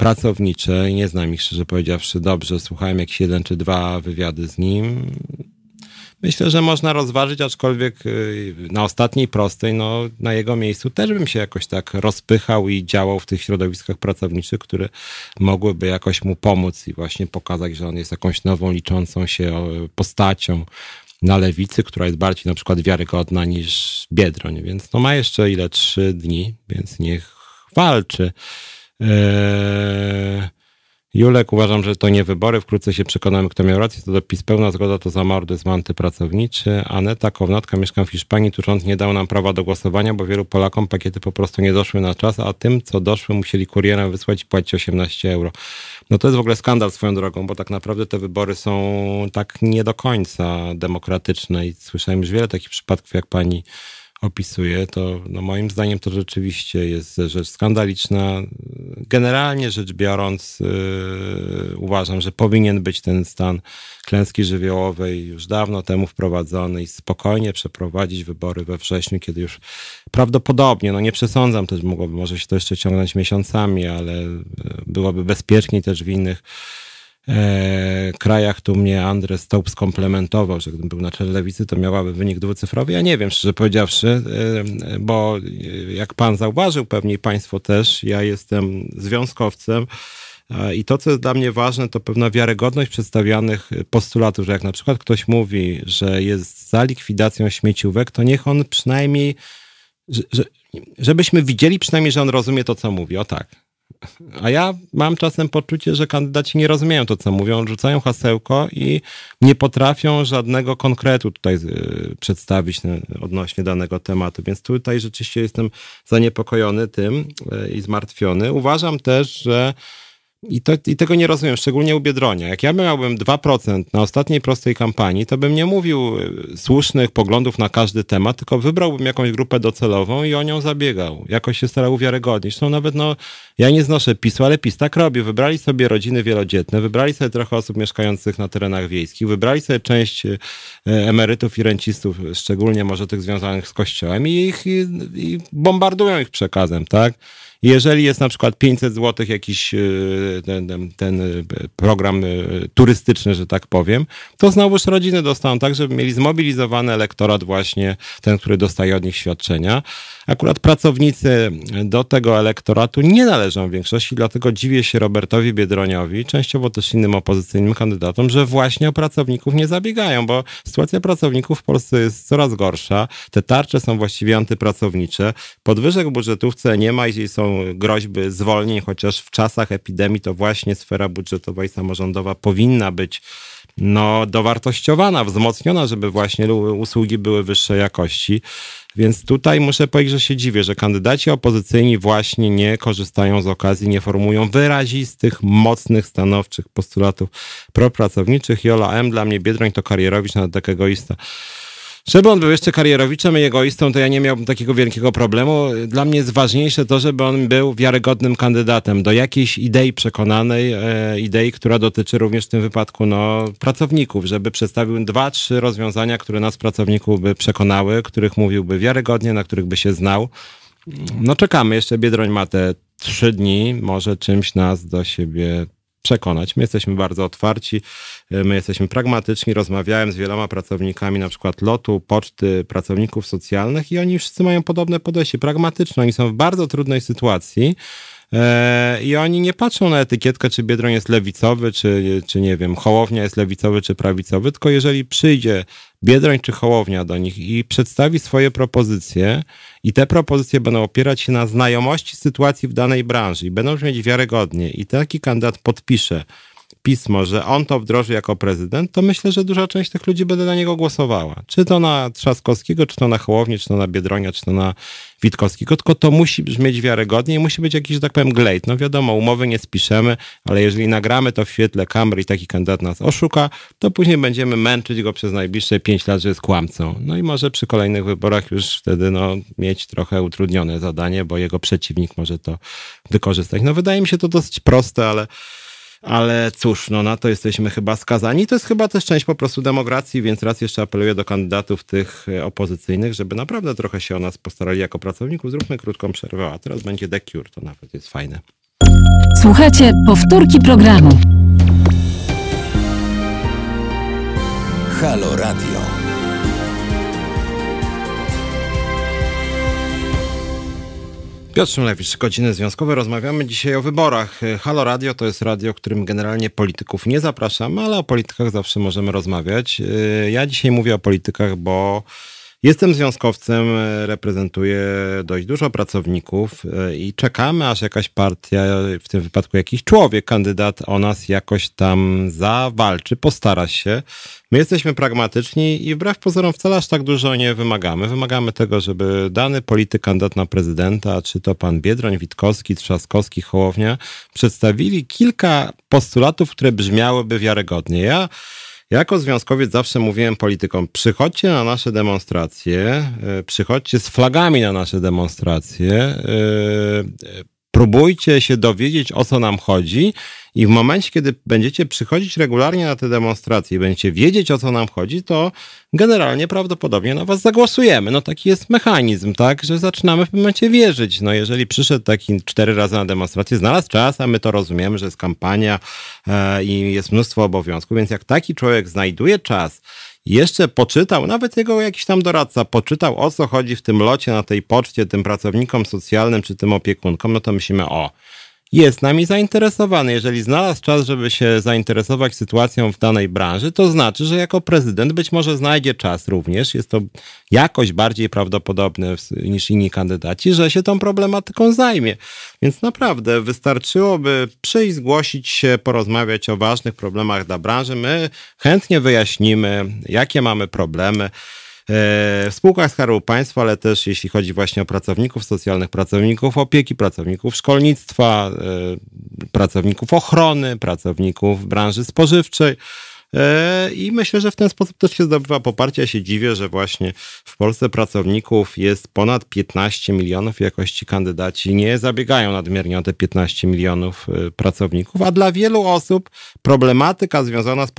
pracownicze i nie znam ich szczerze powiedziawszy dobrze. Słuchałem jakieś jeden czy dwa wywiady z nim. Myślę, że można rozważyć, aczkolwiek y, na ostatniej prostej, no, na jego miejscu też bym się jakoś tak rozpychał i działał w tych środowiskach pracowniczych, które mogłyby jakoś mu pomóc i właśnie pokazać, że on jest jakąś nową, liczącą się postacią na lewicy, która jest bardziej na przykład wiarygodna niż Biedroń. Więc no ma jeszcze ile? Trzy dni, więc niech walczy. Eee, Julek, uważam, że to nie wybory. Wkrótce się przekonamy, kto miał rację. To dopis pełna zgoda, to za mordyzm antypracowniczy. Aneta Kownatka, mieszkam w Hiszpanii. Tu rząd nie dał nam prawa do głosowania, bo wielu Polakom pakiety po prostu nie doszły na czas, a tym, co doszły, musieli kurierem wysłać i płacić 18 euro. No to jest w ogóle skandal swoją drogą, bo tak naprawdę te wybory są tak nie do końca demokratyczne i słyszałem już wiele takich przypadków, jak pani opisuje, to no moim zdaniem to rzeczywiście jest rzecz skandaliczna. Generalnie rzecz biorąc, yy, uważam, że powinien być ten stan klęski żywiołowej już dawno temu wprowadzony i spokojnie przeprowadzić wybory we wrześniu, kiedy już prawdopodobnie, no nie przesądzam też, mogłoby może się to jeszcze ciągnąć miesiącami, ale byłoby bezpieczniej też w innych e, krajach tu mnie Andres Staup skomplementował, że gdybym był na czele lewicy, to miałaby wynik dwucyfrowy. Ja nie wiem, szczerze powiedziawszy, e, bo jak pan zauważył, pewnie państwo też, ja jestem związkowcem, e, i to, co jest dla mnie ważne, to pewna wiarygodność przedstawianych postulatów, że jak na przykład ktoś mówi, że jest za likwidacją śmieciówek, to niech on przynajmniej, że, że, żebyśmy widzieli przynajmniej, że on rozumie to, co mówi. O tak. A ja mam czasem poczucie, że kandydaci nie rozumieją to, co mówią, rzucają hasełko i nie potrafią żadnego konkretu tutaj y, przedstawić odnośnie danego tematu. Więc tutaj rzeczywiście jestem zaniepokojony tym y, i zmartwiony. Uważam też, że i, to, I tego nie rozumiem, szczególnie u Biedronia. Jak ja miałbym 2% na ostatniej prostej kampanii, to bym nie mówił y, słusznych poglądów na każdy temat, tylko wybrałbym jakąś grupę docelową i o nią zabiegał. Jakoś się starał uwiarygodnić. Zresztą nawet, no, ja nie znoszę PiSu, ale PiS tak robi. Wybrali sobie rodziny wielodzietne, wybrali sobie trochę osób mieszkających na terenach wiejskich, wybrali sobie część y, emerytów i rencistów, szczególnie może tych związanych z kościołem i ich i, i bombardują ich przekazem, tak? Jeżeli jest na przykład 500 zł jakiś e, ten, ten, program e, turystyczny, że tak powiem, to znowuż rodziny dostaną tak, żeby mieli zmobilizowany elektorat właśnie ten, który dostaje od nich świadczenia. Akurat pracownicy do tego elektoratu nie należą w większości, dlatego dziwię się Robertowi Biedroniowi, częściowo też innym opozycyjnym kandydatom, że właśnie o pracowników nie zabiegają, bo sytuacja pracowników w Polsce jest coraz gorsza. Te tarcze są właściwie antypracownicze. Podwyżek budżetówce nie ma i są groźby zwolnień, chociaż w czasach epidemii to właśnie sfera budżetowa i samorządowa powinna być no, dowartościowana, wzmocniona, żeby właśnie usługi były wyższej jakości. Więc tutaj muszę powiedzieć, że się dziwię, że kandydaci opozycyjni właśnie nie korzystają z okazji, nie formują wyrazistych, mocnych, stanowczych postulatów propracowniczych. Jola M. dla mnie Biedroń to karierowicz, nawet tak egoista. Żeby on był jeszcze karierowiczem i egoistą, to ja nie miałbym takiego wielkiego problemu. Dla mnie jest ważniejsze to, żeby on był wiarygodnym kandydatem do jakiejś idei przekonanej, e, idei, która dotyczy również w tym wypadku no, pracowników, żeby przedstawił dwa, trzy rozwiązania, które nas pracowników by przekonały, których mówiłby wiarygodnie, na których by się znał. No czekamy, jeszcze Biedroń ma te trzy dni, może czymś nas do siebie przekonać. My jesteśmy bardzo otwarci, e, my jesteśmy pragmatyczni. Rozmawiałem z wieloma pracownikami, na przykład lotu, poczty, pracowników socjalnych i oni wszyscy mają podobne podejście, pragmatyczne. Oni są w bardzo trudnej sytuacji. E, I oni nie patrzą na etykietkę, czy Biedroń jest lewicowy, czy, czy nie wiem, Hołownia jest lewicowy, czy prawicowy, tylko jeżeli przyjdzie Biedroń czy Hołownia do nich i przedstawi swoje propozycje i te propozycje będą opierać się na znajomości sytuacji w danej branży i będą brzmieć wiarygodnie i taki kandydat podpisze pismo, że on to wdroży jako prezydent, to myślę, że duża część tych ludzi będzie na niego głosowała. Czy to na Trzaskowskiego, czy to na Hołownię, czy to na Biedronia, czy to na Witkowskiego, tylko to musi brzmieć wiarygodnie i musi być jakiś, że tak powiem, glejt. No wiadomo, umowy nie spiszemy, ale jeżeli nagramy to w świetle kamery i taki kandydat nas oszuka, to później będziemy męczyć go przez najbliższe pięć lat, że jest kłamcą. No i może przy kolejnych wyborach już wtedy no, mieć trochę utrudnione zadanie, bo jego przeciwnik może to wykorzystać. No wydaje mi się to dosyć proste, ale ale cóż, no na to jesteśmy chyba skazani. To jest chyba też część po prostu demokracji, więc raz jeszcze apeluję do kandydatów tych e, opozycyjnych, żeby naprawdę trochę się o nas postarali jako pracowników. Zróbmy krótką przerwę, a teraz będzie The Cure, to nawet jest fajne. Słuchajcie, powtórki programu. Halo Radio. Piotr Szymlewicz, godziny związkowe. Rozmawiamy dzisiaj o wyborach. Halo Radio to jest radio, którym generalnie polityków nie zapraszam, ale o politykach zawsze możemy rozmawiać. Ja dzisiaj mówię o politykach, bo Jestem związkowcem, reprezentuję dość dużo pracowników i czekamy, aż jakaś partia, w tym wypadku jakiś człowiek, kandydat o nas jakoś tam zawalczy, postara się. My jesteśmy pragmatyczni i wbrew pozorom wcale aż tak dużo nie wymagamy. Wymagamy tego, żeby dany polityk, kandydat na prezydenta, czy to pan Biedroń, Witkowski, Trzaskowski, Hołownia, przedstawili kilka postulatów, które brzmiałyby wiarygodnie. Ja jako związkowiec zawsze mówiłem politykom, przychodźcie na nasze demonstracje, e, przychodźcie z flagami na nasze demonstracje, e, próbujcie się dowiedzieć, o co nam chodzi i w momencie, kiedy będziecie przychodzić regularnie na te demonstracje i będziecie wiedzieć, o co nam chodzi, to generalnie prawdopodobnie na was zagłosujemy. No taki jest mechanizm, tak, że zaczynamy w pewnym momencie wierzyć. No jeżeli przyszedł taki cztery razy na demonstrację, znalazł czas, a my to rozumiemy, że jest kampania e, i jest mnóstwo obowiązków, więc jak taki człowiek znajduje czas, jeszcze poczytał, nawet jego jakiś tam doradca poczytał, o co chodzi w tym locie na tej poczcie, tym pracownikom socjalnym czy tym opiekunkom, no to myślimy, o, jest nami zainteresowany. Jeżeli znalazł czas, żeby się zainteresować sytuacją w danej branży, to znaczy, że jako prezydent być może znajdzie czas również, jest to jakoś bardziej prawdopodobne niż inni kandydaci, że się tą problematyką zajmie. Więc naprawdę wystarczyłoby przyjść, zgłosić się, porozmawiać o ważnych problemach dla branży. My chętnie wyjaśnimy, jakie mamy problemy w spółkach Skarbu Państwa, ale też jeśli chodzi właśnie o pracowników socjalnych, pracowników opieki, pracowników szkolnictwa, e, pracowników ochrony, pracowników branży spożywczej. E, I myślę, że w ten sposób też się zdobywa poparcie. Ja się dziwię, że właśnie w Polsce pracowników jest ponad 15 milionów. Jakości kandydaci nie zabiegają nadmiernie o te 15 milionów e, pracowników, a dla wielu osób problematyka związana z, e,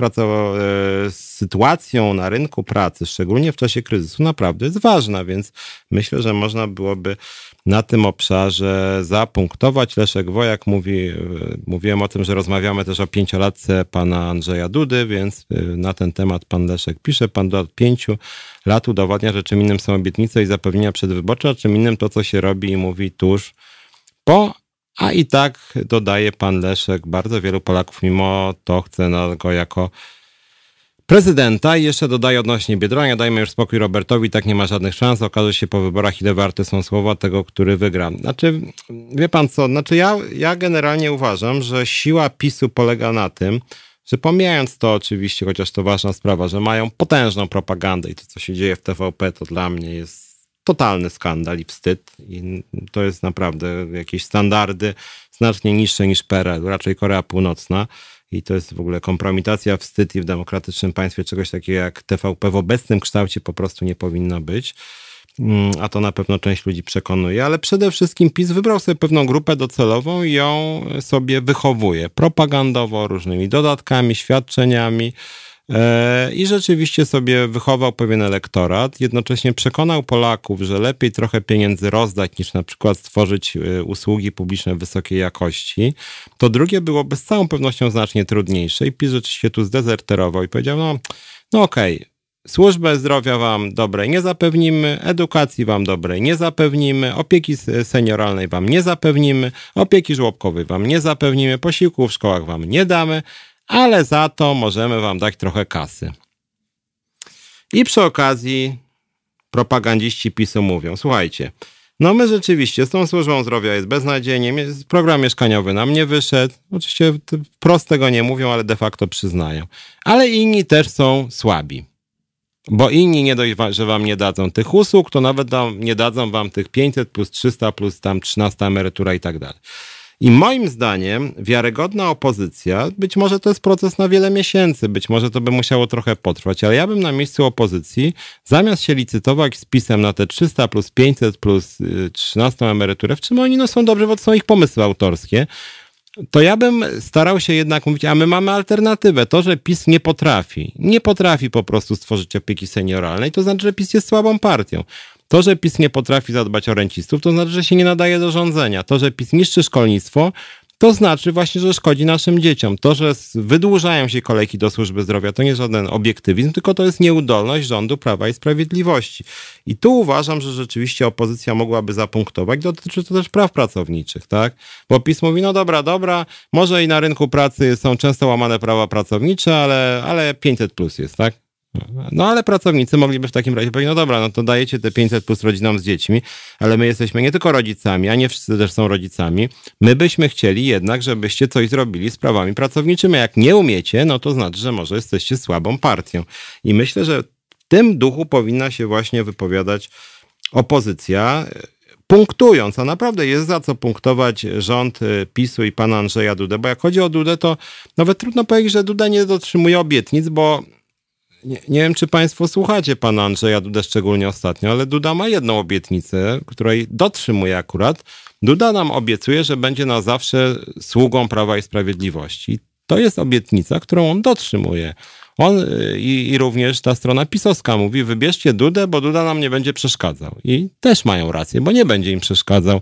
z sytuacją na rynku pracy, szczególnie w czasie kryzysu, naprawdę jest ważna, więc myślę, że można byłoby na tym obszarze zapunktować. Leszek Wojak mówi, mówiłem o tym, że rozmawiamy też o pięciolatce pana Andrzeja Dudy, więc y, na ten temat pan Leszek pisze. Pan do pięciu lat udowadnia, że czym innym są obietnice i zapewnienia przedwyborcze, a czym innym to, co się robi i mówi tuż po a i tak, dodaje pan Leszek, bardzo wielu Polaków mimo to chce go jako prezydenta. I jeszcze dodaję odnośnie Biedronia, dajmy już spokój Robertowi, tak nie ma żadnych szans. Okaże się po wyborach, ile warte są słowa tego, który wygra. Znaczy, wie pan co, znaczy ja, ja generalnie uważam, że siła PiSu polega na tym, że pomijając to oczywiście, chociaż to ważna sprawa, że mają potężną propagandę i to, co się dzieje w TVP, to dla mnie jest totalny skandal i wstyd. I to jest naprawdę jakieś standardy znacznie niższe niż PRL, raczej Korea Północna i to jest w ogóle kompromitacja, wstyd i w demokratycznym państwie czegoś takiego jak TVP w obecnym kształcie po prostu nie powinno być. Mm, a to na pewno część ludzi przekonuje, ale przede wszystkim PiS wybrał sobie pewną grupę docelową i ją sobie wychowuje propagandowo, różnymi dodatkami, świadczeniami. E, I rzeczywiście sobie wychował pewien elektorat, jednocześnie przekonał Polaków, że lepiej trochę pieniędzy rozdać, niż na przykład stworzyć e, usługi publiczne wysokiej jakości. To drugie byłoby z całą pewnością znacznie trudniejsze i PiS rzeczywiście tu zdezerterował i powiedział, no, no okej, okay, Służbę zdrowia wam dobrej nie zapewnimy, edukacji wam dobrej nie zapewnimy, opieki senioralnej wam nie zapewnimy, opieki żłobkowej wam nie zapewnimy, posiłków w szkołach wam nie damy, ale za to możemy wam dać trochę kasy. I przy okazji propagandziści PiSu mówią, słuchajcie, no my rzeczywiście z tą służbą zdrowia jest beznadziejnie, program mieszkaniowy nam nie wyszedł, oczywiście wprost tego nie mówią, ale de facto przyznają. Ale inni też są słabi. Bo inni nie dość, że wam nie dadzą tych usług, to nawet nie dadzą wam tych 500 plus 300 plus tam 13 emerytura i tak dalej. I moim zdaniem wiarygodna opozycja, być może to jest proces na wiele miesięcy, być może to by musiało trochę potrwać, ale ja bym na miejscu opozycji, zamiast się licytować z pisem na te 300 plus 500 plus 13 y, emeryturę, w czym oni no, są dobrzy, bo to są ich pomysły autorskie, to ja bym starał się jednak mówić, a my mamy alternatywę. To, że PiS nie potrafi, nie potrafi po prostu stworzyć opieki senioralnej, to znaczy, że PiS jest słabą partią. To, że PiS nie potrafi zadbać o rencistów, to znaczy, że się nie nadaje do rządzenia. To, że PiS niszczy szkolnictwo, to znaczy właśnie, że szkodzi naszym dzieciom. To, że wydłużają się kolejki do służby zdrowia, to nie żaden obiektywizm, tylko to jest nieudolność rządu Prawa i Sprawiedliwości. I tu uważam, że rzeczywiście opozycja mogłaby zapunktować. Dotyczy to też praw pracowniczych, tak? Bo PiS mówi, no dobra, dobra, może i na rynku pracy są często łamane prawa pracownicze, ale, ale 500 plus jest, tak? No ale pracownicy mogliby w takim razie powiedzieć, no dobra, no to dajecie te 500 plus rodzinom z dziećmi, ale my jesteśmy nie tylko rodzicami, a nie wszyscy też są rodzicami. My byśmy chcieli jednak, żebyście coś zrobili z prawami pracowniczymi. Jak nie umiecie, no to znaczy, że może jesteście słabą partią. I myślę, że w tym duchu powinna się właśnie wypowiadać opozycja, punktując, a naprawdę jest za co punktować rząd y, PiSu i pana Andrzeja Dudę, bo jak chodzi o Dudę, to nawet trudno powiedzieć, że Duda nie dotrzymuje obietnic, bo nie, nie, wiem, czy Państwo słuchacie pana Andrzeja Dudę szczególnie ostatnio, ale Duda ma jedną obietnicę, której dotrzymuje akurat. Duda nam obiecuje, że będzie na zawsze sługą Prawa i Sprawiedliwości. To jest obietnica, którą on dotrzymuje. On y, i, i, również ta strona pisowska mówi, wybierzcie Dudę, bo Duda nam nie będzie przeszkadzał. I też mają rację, bo nie będzie im przeszkadzał.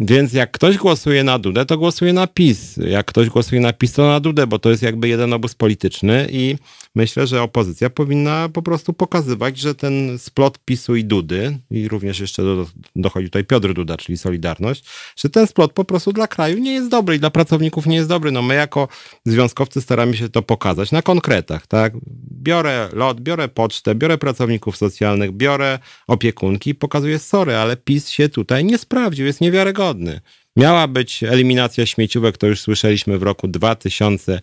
Więc jak ktoś głosuje na Dudę, to głosuje na PiS. Jak ktoś głosuje na PiS, to na Dudę, bo to jest jakby jeden obóz polityczny i myślę, że opozycja powinna po prostu pokazywać, że ten splot PiSu i Dudy, i również jeszcze do, dochodzi tutaj Piotr Duda, czyli Solidarność, że ten splot po prostu dla kraju nie jest dobry i dla pracowników nie jest dobry. No my jako związkowcy staramy się to pokazać na konkretach, tak? Biorę lot, biorę pocztę, biorę pracowników socjalnych, biorę opiekunki, pokazuję sorry, ale PiS się tutaj nie sprawdził, jest niewiarygodny. Miała być eliminacja śmieciówek, to już słyszeliśmy w roku 2000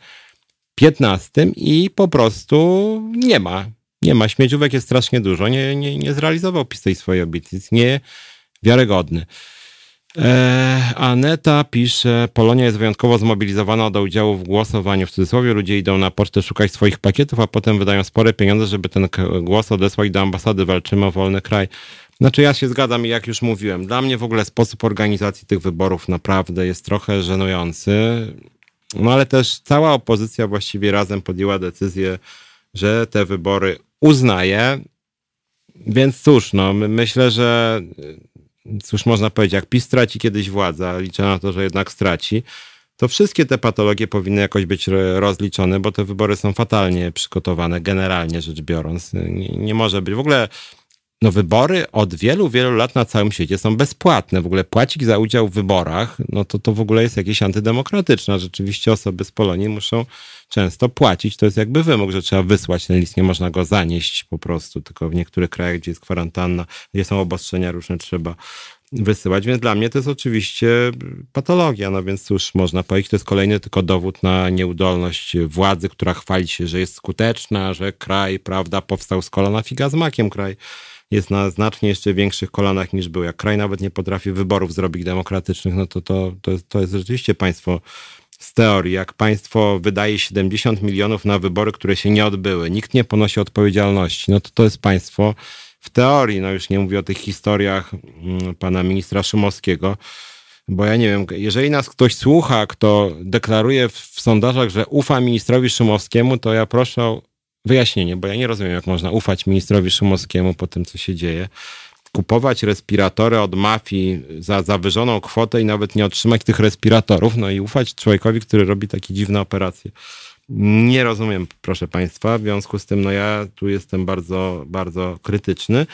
15 i po prostu nie ma. Nie ma. Śmieciówek jest strasznie dużo. Nie, nie, nie zrealizował PiS tej swojej obietnicy. Nie wiarygodny. E, Aneta pisze, Polonia jest wyjątkowo zmobilizowana do udziału w głosowaniu. W cudzysłowie ludzie idą na pocztę szukać swoich pakietów, a potem wydają spore pieniądze, żeby ten głos odesłać do ambasady. Walczymy o wolny kraj. Znaczy ja się zgadzam i jak już mówiłem, dla mnie w ogóle sposób organizacji tych wyborów naprawdę jest trochę żenujący. No ale też cała opozycja właściwie razem podjęła decyzję, że te wybory uznaje. Więc cóż, no myślę, że cóż można powiedzieć, jak PiS straci kiedyś władzę, liczę na to, że jednak straci, to wszystkie te patologie powinny jakoś być rozliczone, bo te wybory są fatalnie przygotowane, generalnie rzecz biorąc. Nie, nie może być. W ogóle no wybory od wielu, wielu lat na całym świecie są bezpłatne. W ogóle płacić za udział w wyborach, no to to w ogóle jest jakieś antydemokratyczne. Rzeczywiście osoby z Polonii muszą często płacić. To jest jakby wymóg, że trzeba wysłać ten list, nie można go zanieść po prostu, tylko w niektórych krajach, gdzie jest kwarantanna, gdzie są obostrzenia różne, trzeba wysyłać, więc dla mnie to jest oczywiście patologia, no więc cóż, można powiedzieć, to jest kolejny tylko dowód na nieudolność władzy, która chwali się, że jest skuteczna, że kraj, prawda, powstał z kolana figa z makiem kraj jest na znacznie jeszcze większych kolanach niż był. Jak kraj nawet nie potrafi wyborów zrobić demokratycznych, no to to, to, jest, to jest rzeczywiście państwo z teorii. Jak państwo wydaje 70 milionów na wybory, które się nie odbyły, nikt nie ponosi odpowiedzialności, no to to jest państwo w teorii. No już nie mówię o tych historiach mm, pana ministra Szymowskiego, bo ja nie wiem, jeżeli nas ktoś słucha, kto deklaruje w sondażach, że ufa ministrowi Szymowskiemu, to ja proszę wyjaśnienie, bo ja nie rozumiem, jak można ufać ministrowi Szumowskiemu po tym, co się dzieje. Kupować respiratory od mafii za zawyżoną kwotę i nawet nie otrzymać tych respiratorów, no i ufać człowiekowi, który robi takie dziwne operacje. Nie rozumiem, proszę Państwa. W związku z tym, no ja tu jestem bardzo, bardzo krytyczny,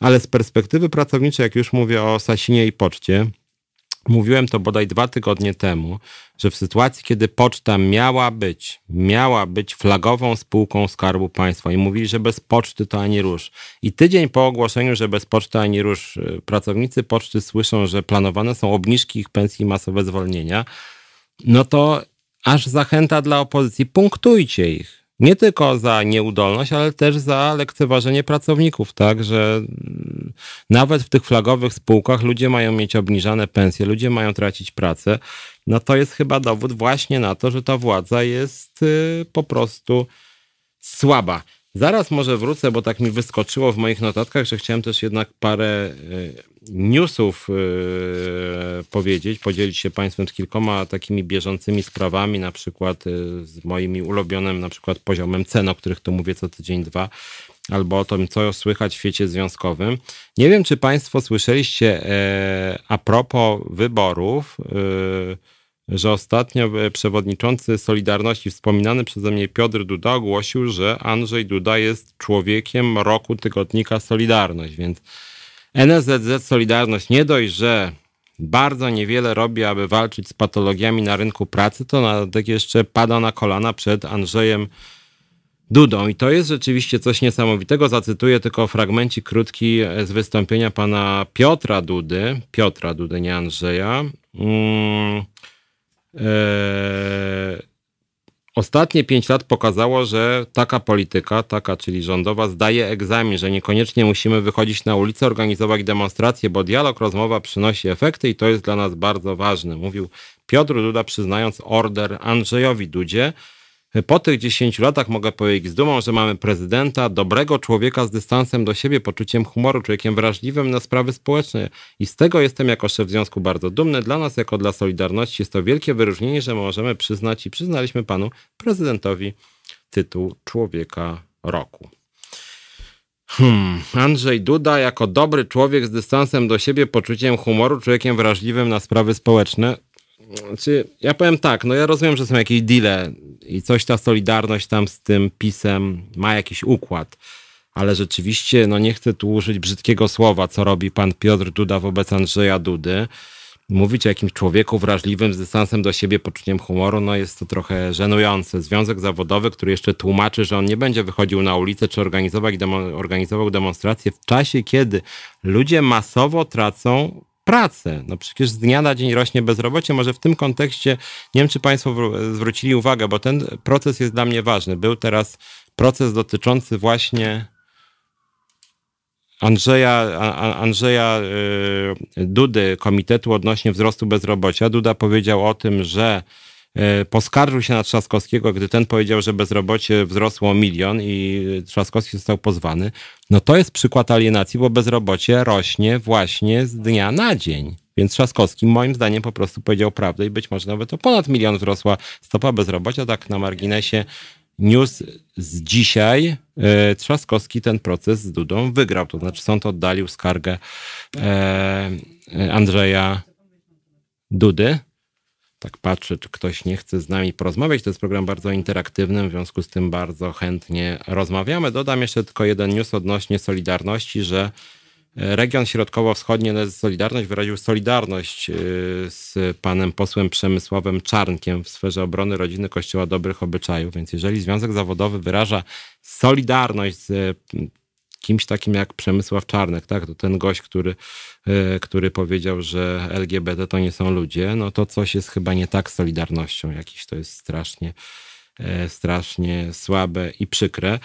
ale z perspektywy pracowniczej, jak już mówię o Sasinie i Poczcie, Mówiłem to bodaj dwa tygodnie temu, że w sytuacji, kiedy poczta miała być, miała być flagową spółką Skarbu Państwa i mówili, że bez poczty to ani rusz. I tydzień po ogłoszeniu, że bez poczty ani rusz, y, pracownicy poczty słyszą, że planowane są obniżki ich pensji i masowe zwolnienia, no to aż zachęta dla opozycji, punktujcie ich nie tylko za nieudolność, ale też za lekceważenie pracowników, tak, że nawet w tych flagowych spółkach ludzie mają mieć obniżane pensje, ludzie mają tracić pracę. No to jest chyba dowód właśnie na to, że ta władza jest y, po prostu słaba. Zaraz może wrócę, bo tak mi wyskoczyło w moich notatkach, że chciałem też jednak parę y, newsów y, powiedzieć, podzielić się Państwem z kilkoma takimi bieżącymi sprawami, na przykład y, z moimi ulubionym na przykład poziomem cen, o których tu mówię co tydzień, dwa, albo o tym, co słychać w świecie związkowym. Nie wiem, czy Państwo słyszeliście e, a propos wyborów, że ostatnio przewodniczący Solidarności, wspominany przeze mnie Piotr Duda, ogłosił, że Andrzej Duda jest człowiekiem roku tygodnika Solidarność, więc NSZZ Solidarność nie dość, że bardzo niewiele robi, aby walczyć z patologiami na rynku pracy, to nawet jeszcze pada na kolana przed Andrzejem Dudą. I to jest rzeczywiście coś niesamowitego. Zacytuję tylko fragmencik krótki z wystąpienia pana Piotra Dudy. Piotra Dudy, nie Andrzeja. Mm, e, Ostatnie pięć lat pokazało, że taka polityka, taka czyli rządowa, zdaje egzamin, że niekoniecznie musimy wychodzić na ulicę, organizować demonstracje, bo dialog, rozmowa przynosi efekty i to jest dla nas bardzo ważne. Mówił Piotr Duda, przyznając order Andrzejowi Dudzie. Po tych 10 latach mogę powiedzieć z dumą, że mamy prezydenta, dobrego człowieka z dystansem do siebie, poczuciem humoru, człowiekiem wrażliwym na sprawy społeczne. I z tego jestem jako szef związku bardzo dumny. Dla nas, jako dla Solidarności, jest to wielkie wyróżnienie, że możemy przyznać i przyznaliśmy panu prezydentowi tytuł Człowieka Roku. Hmm. Andrzej Duda, jako dobry człowiek z dystansem do siebie, poczuciem humoru, człowiekiem wrażliwym na sprawy społeczne. Znaczy, ja powiem tak, no ja rozumiem, że są jakieś deale i coś ta Solidarność tam z tym pisem ma jakiś układ, ale rzeczywiście, no nie chcę tu użyć brzydkiego słowa, co robi pan Piotr Duda wobec Andrzeja Dudy. Mówić o jakimś człowieku wrażliwym z dystansem do siebie, poczuciem humoru, no jest to trochę żenujące. Związek zawodowy, który jeszcze tłumaczy, że on nie będzie wychodził na ulicę czy organizować demo, organizował demonstracje w czasie, kiedy ludzie masowo tracą pracę. No przecież z dnia na dzień rośnie bezrobocie. Może w tym kontekście, nie wiem czy Państwo zwrócili uwagę, bo ten proces jest dla mnie ważny. Był teraz proces dotyczący właśnie Andrzeja, Andrzeja Dudy, Komitetu odnośnie wzrostu bezrobocia. Duda powiedział o tym, że poskarżył się na Trzaskowskiego, gdy ten powiedział, że bezrobocie wzrosło o milion i Trzaskowski został pozwany. No to jest przykład alienacji, bo bezrobocie rośnie właśnie z dnia na dzień. Więc Trzaskowski moim zdaniem po prostu powiedział prawdę i być może nawet o ponad milion wzrosła stopa bezrobocia. Tak na marginesie news z dzisiaj Trzaskowski ten proces z Dudą wygrał. To znaczy sąd oddalił skargę Andrzeja Dudy tak patrzę, czy ktoś nie chce z nami porozmawiać. To jest program bardzo interaktywny, w związku z tym bardzo chętnie rozmawiamy. Dodam jeszcze tylko jeden news odnośnie Solidarności, że region środkowo-wschodni NS Solidarność wyraził solidarność z panem posłem Przemysławem Czarnkiem w sferze obrony rodziny Kościoła Dobrych Obyczajów. Więc jeżeli Związek Zawodowy wyraża solidarność z kimś takim jak Przemysław Czarnek, tak? To ten gość, który, który powiedział, że LGBT to nie są ludzie, no to coś jest chyba nie tak z Solidarnością. Jakiś to jest strasznie, strasznie słabe i przykre.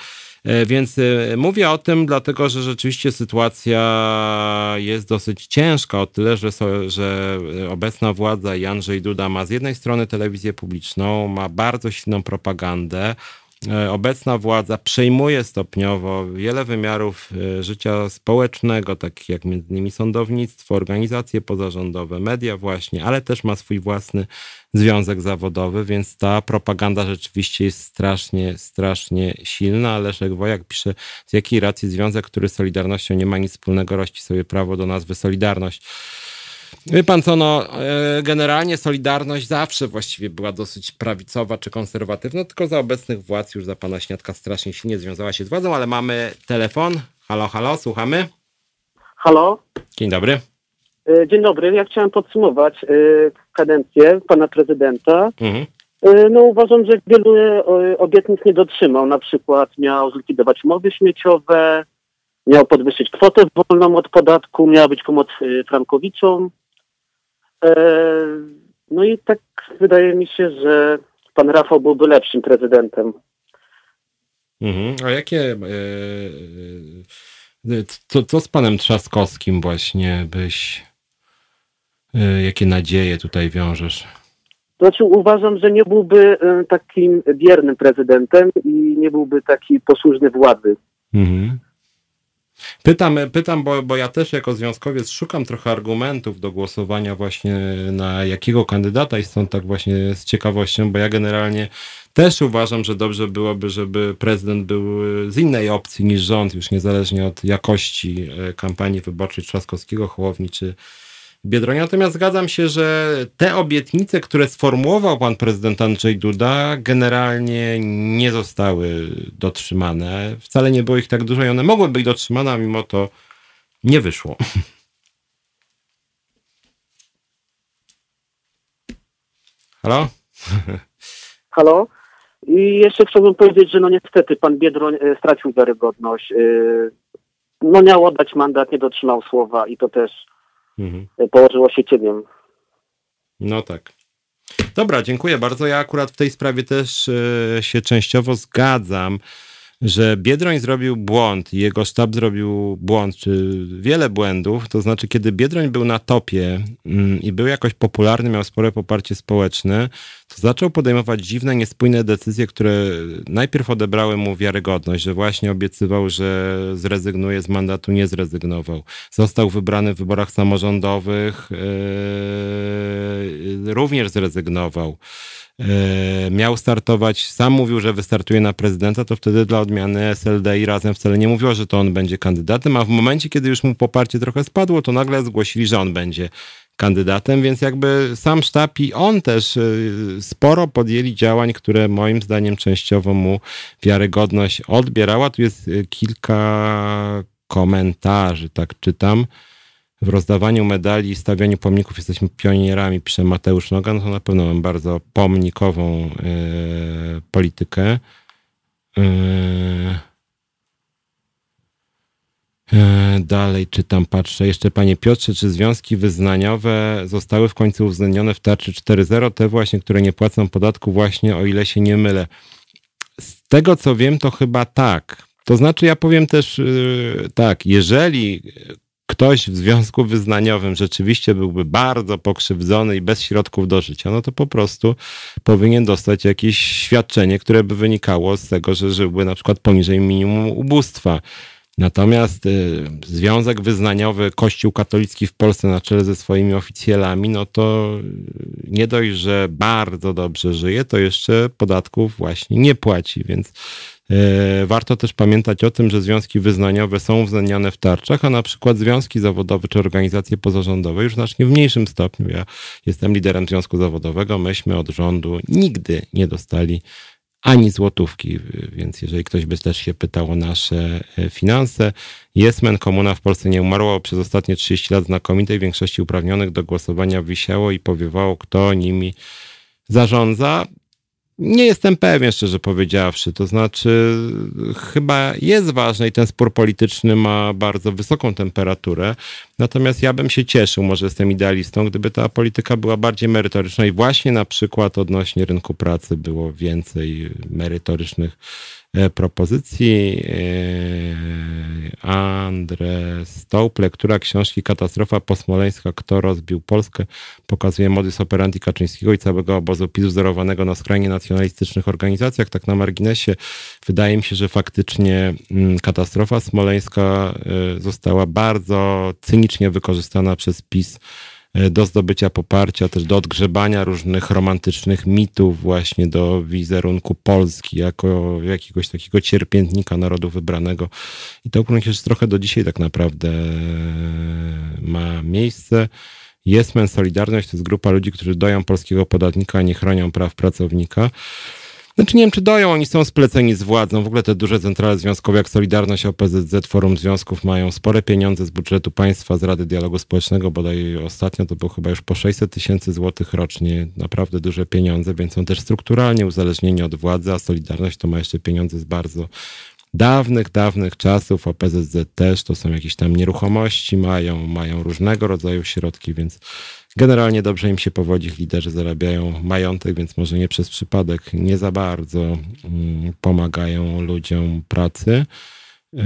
Więc mówię o tym, dlatego że rzeczywiście sytuacja jest dosyć ciężka, o tyle, że, że obecna władza i Andrzej Duda ma z jednej strony telewizję publiczną, ma bardzo silną propagandę, obecna władza przejmuje stopniowo wiele wymiarów życia społecznego, takich jak między innymi sądownictwo, organizacje pozarządowe, media właśnie, ale też ma swój własny związek zawodowy, więc ta propaganda rzeczywiście jest strasznie, strasznie silna. Leszek Wojak pisze, z jakiej racji związek, który z Solidarnością nie ma nic wspólnego, rości sobie prawo do nazwy Solidarność. Wie pan co, no generalnie Solidarność zawsze właściwie była dosyć prawicowa czy konserwatywna, tylko za obecnych władz już za pana Śniadka strasznie silnie związała się z władzą, ale mamy telefon. Halo, halo, słuchamy. Halo. Dzień dobry. Dzień dobry. Ja chciałem podsumować kadencję pana prezydenta. Mhm. No uważam, że wielu obietnic nie dotrzymał. Na przykład miał zlikwidować umowy śmieciowe, miał podwyższyć kwotę wolną od podatku, miała być pomoc frankowiczom. No i tak wydaje mi się, że pan Rafał byłby lepszym prezydentem. Mhm. A jakie. Co, co z panem Trzaskowskim właśnie byś. Jakie nadzieje tutaj wiążesz? Znaczy uważam, że nie byłby takim biernym prezydentem i nie byłby taki posłuszny władzy. Mhm. Pytam, pytam bo, bo ja też jako związkowiec szukam trochę argumentów do głosowania właśnie na jakiego kandydata i stąd tak właśnie z ciekawością, bo ja generalnie też uważam, że dobrze byłoby, żeby prezydent był z innej opcji niż rząd, już niezależnie od jakości kampanii wyborczej Trzaskowskiego, Hołowni czy Biedronia. Natomiast zgadzam się, że te obietnice, które sformułował pan prezydent Andrzej Duda, generalnie nie zostały dotrzymane. Wcale nie było ich tak dużo i one mogły być dotrzymane, a mimo to nie wyszło. Halo? Halo? I jeszcze chciałbym powiedzieć, że no niestety pan Biedroń e, stracił wiarygodność. E, No miał oddać mandat, nie dotrzymał słowa i to też Mhm. e, położyło się cieniem. No tak. Dobra, dziękuję bardzo. Ja akurat w tej sprawie też e, się częściowo zgadzam, że Biedroń zrobił błąd jego sztab zrobił błąd, czy wiele błędów. To znaczy, kiedy Biedroń był na topie mm, i był jakoś popularny, miał spore poparcie społeczne, to zaczął podejmować dziwne, niespójne decyzje, które najpierw odebrały mu wiarygodność, że właśnie obiecywał, że zrezygnuje z mandatu, nie zrezygnował. Został wybrany w wyborach samorządowych, yy, również zrezygnował. Yy, miał startować, sam mówił, że wystartuje na prezydenta, to wtedy dla odmiany SLD i razem wcale nie mówiło, że to on będzie kandydatem, a w momencie, kiedy już mu poparcie trochę spadło, to nagle zgłosili, że on będzie kandydatem, więc jakby sam sztab i on też yy, sporo podjęli działań, które moim zdaniem częściowo mu wiarygodność odbierała. Tu jest yy, kilka komentarzy, tak czytam. W rozdawaniu medali i stawianiu pomników jesteśmy pionierami, pisze Mateusz Nogan. To na pewno mam bardzo pomnikową yy, politykę. Yy, E, Dalej czytam, patrzę. Jeszcze panie Piotrze, czy związki wyznaniowe zostały w końcu uwzględnione w tarczy 4.0? Te właśnie, które nie płacą podatku, właśnie o ile się nie mylę. Z tego co wiem, to chyba tak. To znaczy, ja powiem też yy, tak, jeżeli ktoś w związku wyznaniowym rzeczywiście byłby bardzo pokrzywdzony i bez środków do życia, no to po prostu powinien dostać jakieś świadczenie, które by wynikało z tego, że żyłby na przykład poniżej minimum ubóstwa. Natomiast y, Związek Wyznaniowy Kościół Katolicki w Polsce na czele ze swoimi oficjalami, no to y, nie dość, że bardzo dobrze żyje, to jeszcze podatków właśnie nie płaci, więc warto też pamiętać o tym, że związki wyznaniowe są uwzględniane w tarczach, a na przykład związki zawodowe czy organizacje pozarządowe już znacznie w mniejszym stopniu. Ja jestem liderem związku zawodowego, myśmy od rządu nigdy nie dostali ani złotówki. Więc jeżeli ktoś by też się pytał o nasze e, finanse, Jesmen Komuna w Polsce nie umarła, przez ostatnie 30 lat znakomitej większości uprawnionych do głosowania wisiało i powiewało, kto nimi zarządza. Nie jestem pewien, szczerze powiedziawszy. To znaczy, chyba jest ważne i ten spór polityczny ma bardzo wysoką temperaturę. Natomiast ja bym się cieszył, może jestem idealistą, gdyby ta polityka była bardziej merytoryczna i właśnie na przykład odnośnie rynku pracy było więcej merytorycznych e, propozycji. E, Andre Stouple, która książki Katastrofa Posmoleńska, kto rozbił Polskę, pokazuje modus operandi Kaczyńskiego i całego obozu PiS wzorowanego na skrajnie nacjonalistycznych organizacjach. Tak na marginesie wydaje mi się, że faktycznie mm, katastrofa smoleńska e, została bardzo cynicznie wykorzystana przez PiS do zdobycia poparcia, też do odgrzebania różnych romantycznych mitów właśnie do wizerunku Polski jako jakiegoś takiego cierpiętnika narodu wybranego. I to gruncie rzeczy trochę do dzisiaj tak naprawdę e, ma miejsce. Jesmen Solidarność to jest grupa ludzi, którzy doją polskiego podatnika, a nie chronią praw pracownika. Znaczy nie wiem, czy doją, oni są spleceni z władzą. W ogóle te duże centrale związkowe jak Solidarność, OPZZ, Forum Związków mają spore pieniądze z budżetu państwa, z Rady Dialogu Społecznego, bodaj ostatnio to było chyba już po 600 tysięcy złotych rocznie. Naprawdę duże pieniądze, więc są też strukturalnie uzależnieni od władzy, a Solidarność to ma jeszcze pieniądze z bardzo dawnych, dawnych czasów, OPZZ też, to są jakieś tam nieruchomości, mają, mają różnego rodzaju środki, więc generalnie dobrze im się powodzi, liderzy zarabiają majątek, więc może nie przez przypadek nie za bardzo mm, pomagają ludziom pracy. Yy,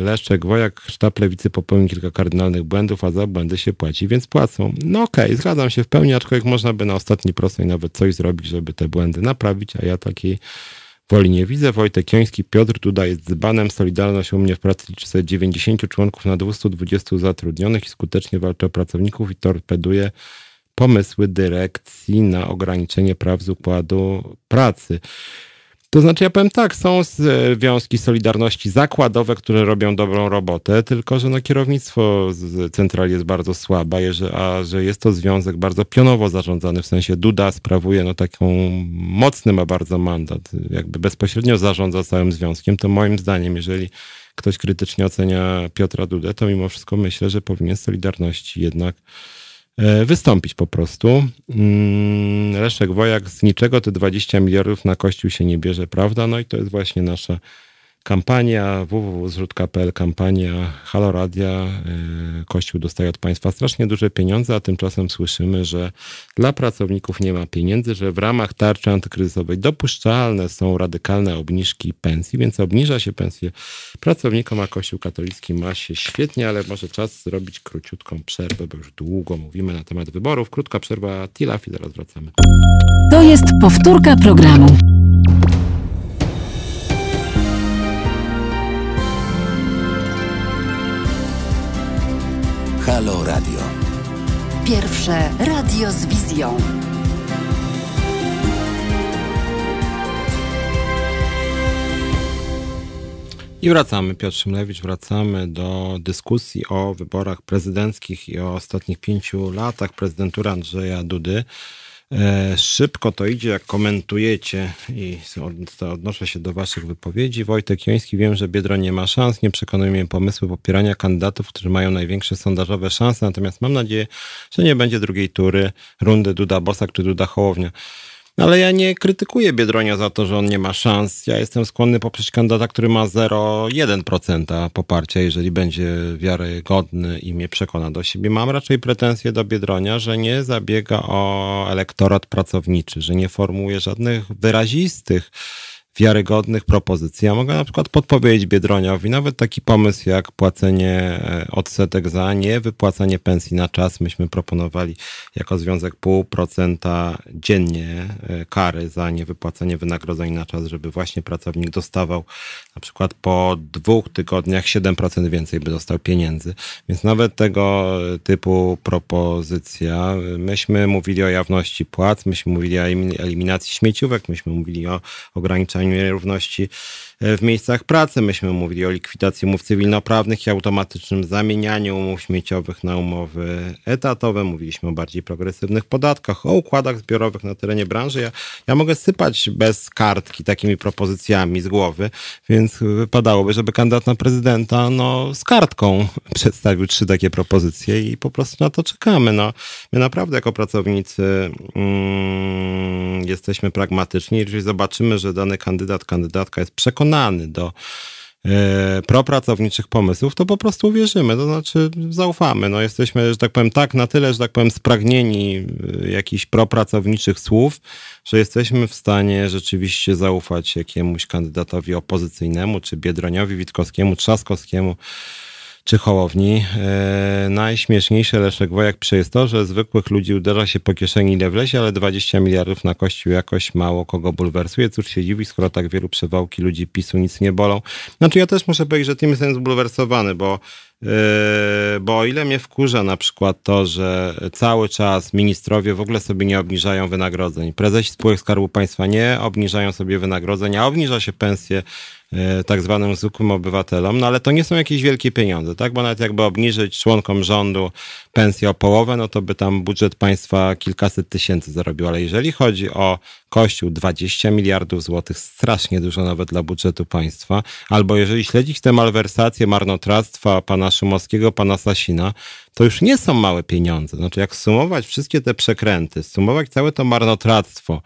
Leszczek Wojak, sztab lewicy popełnił kilka kardynalnych błędów, a za błędy się płaci, więc płacą. No okej, okay, zgadzam się w pełni, aczkolwiek można by na ostatni prostej nawet coś zrobić, żeby te błędy naprawić, a ja takiej woli nie widzę. Wojtek Joński, Piotr Duda jest dzbanem. Solidarność u mnie w pracy liczy sobie 90 członków na 220 zatrudnionych i skutecznie walczy o pracowników i torpeduje pomysły dyrekcji na ograniczenie praw z układu pracy. To znaczy, ja powiem tak, są związki Solidarności zakładowe, które robią dobrą robotę, tylko że no, kierownictwo centrali jest bardzo słabe, a że jest to związek bardzo pionowo zarządzany, w sensie Duda sprawuje no, taką mocny ma bardzo mandat, jakby bezpośrednio zarządza całym związkiem, to moim zdaniem, jeżeli ktoś krytycznie ocenia Piotra Dudę, to mimo wszystko myślę, że powinien Solidarności jednak wystąpić po prostu. Leszek Wojak, z niczego te 20 miliardów na Kościół się nie bierze, prawda? No i to jest właśnie nasza kampania www.zrzutka.pl, kampania Halo Radia. y, Kościół dostaje od państwa strasznie duże pieniądze, a tymczasem słyszymy, że dla pracowników nie ma pieniędzy, że w ramach tarczy antykryzysowej dopuszczalne są radykalne obniżki pensji, więc obniża się pensję pracownikom, a Kościół katolicki ma się świetnie, ale może czas zrobić króciutką przerwę, bo już długo mówimy na temat wyborów. Krótka przerwa, Tilaf i zaraz wracamy. To jest powtórka programu. Halo Radio. Pierwsze radio z wizją. I wracamy, Piotr Szymlewicz, wracamy do dyskusji o wyborach prezydenckich i o ostatnich pięciu latach prezydentury Andrzeja Dudy. E, szybko to idzie, jak komentujecie i od- odnoszę się do waszych wypowiedzi. Wojtek Joński, wiem, że Biedroń nie ma szans, nie przekonują mnie pomysły popierania kandydatów, którzy mają największe sondażowe szanse, natomiast mam nadzieję, że nie będzie drugiej tury rundy Duda Bosak czy Duda Hołownia. Ale ja nie krytykuję Biedronia za to, że on nie ma szans. Ja jestem skłonny poprzeć kandydata, który ma 0,1% poparcia, jeżeli będzie wiarygodny i mnie przekona do siebie. Mam raczej pretensje do Biedronia, że nie zabiega o elektorat pracowniczy, że nie formułuje żadnych wyrazistych, wiarygodnych propozycji. Ja mogę na przykład podpowiedzieć Biedroniowi nawet taki pomysł jak płacenie e, odsetek za niewypłacanie pensji na czas. Myśmy proponowali jako związek pół procenta dziennie e, kary za niewypłacenie wynagrodzeń na czas, żeby właśnie pracownik dostawał na przykład po dwóch tygodniach 7% więcej by dostał pieniędzy. Więc nawet tego typu propozycja. Myśmy mówili o jawności płac, myśmy mówili o elimin- eliminacji śmieciówek, myśmy mówili o ograniczaniu nierówności w miejscach pracy, myśmy mówili o likwidacji umów cywilnoprawnych i automatycznym zamienianiu umów śmieciowych na umowy etatowe, mówiliśmy o bardziej progresywnych podatkach, o układach zbiorowych na terenie branży. Ja, ja mogę sypać bez kartki takimi propozycjami z głowy, więc wypadałoby, żeby kandydat na prezydenta no, z kartką przedstawił trzy takie propozycje i po prostu na to czekamy. No, my naprawdę jako pracownicy mm, jesteśmy pragmatyczni. Jeżeli zobaczymy, że dany kandydat, kandydatka jest przekonany do e, propracowniczych pomysłów, to po prostu uwierzymy, to znaczy zaufamy. No jesteśmy, że tak powiem, tak na tyle, że tak powiem, spragnieni e, jakichś propracowniczych słów, że jesteśmy w stanie rzeczywiście zaufać jakiemuś kandydatowi opozycyjnemu, czy Biedroniowi, Witkowskiemu, Trzaskowskiemu, czy Hołowni. E, najśmieszniejsze Leszek Wojak przy jest to, że zwykłych ludzi uderza się po kieszeni ile wlezie, ale 20 miliardów na kościół jakoś mało kogo bulwersuje. Cóż się dziwi, skoro tak wielu przewałki ludzi PiSu nic nie bolą. Znaczy ja też muszę powiedzieć, że tym jestem zbulwersowany, bo Yy, bo o ile mnie wkurza na przykład to, że cały czas ministrowie w ogóle sobie nie obniżają wynagrodzeń, prezesi spółek Skarbu Państwa nie obniżają sobie wynagrodzeń, a obniża się pensje tak zwanym zwykłym obywatelom, no ale to nie są jakieś wielkie pieniądze, tak? Bo nawet jakby obniżyć członkom rządu pensję o połowę, no to by tam budżet państwa kilkaset tysięcy zarobił, ale jeżeli chodzi o Kościół 20 miliardów złotych, strasznie dużo nawet dla budżetu państwa, albo jeżeli śledzić te malwersacje, marnotrawstwa pana Szymowskiego, pana Sasina, to już nie są małe pieniądze. Znaczy, jak sumować wszystkie te przekręty, sumować całe to marnotrawstwo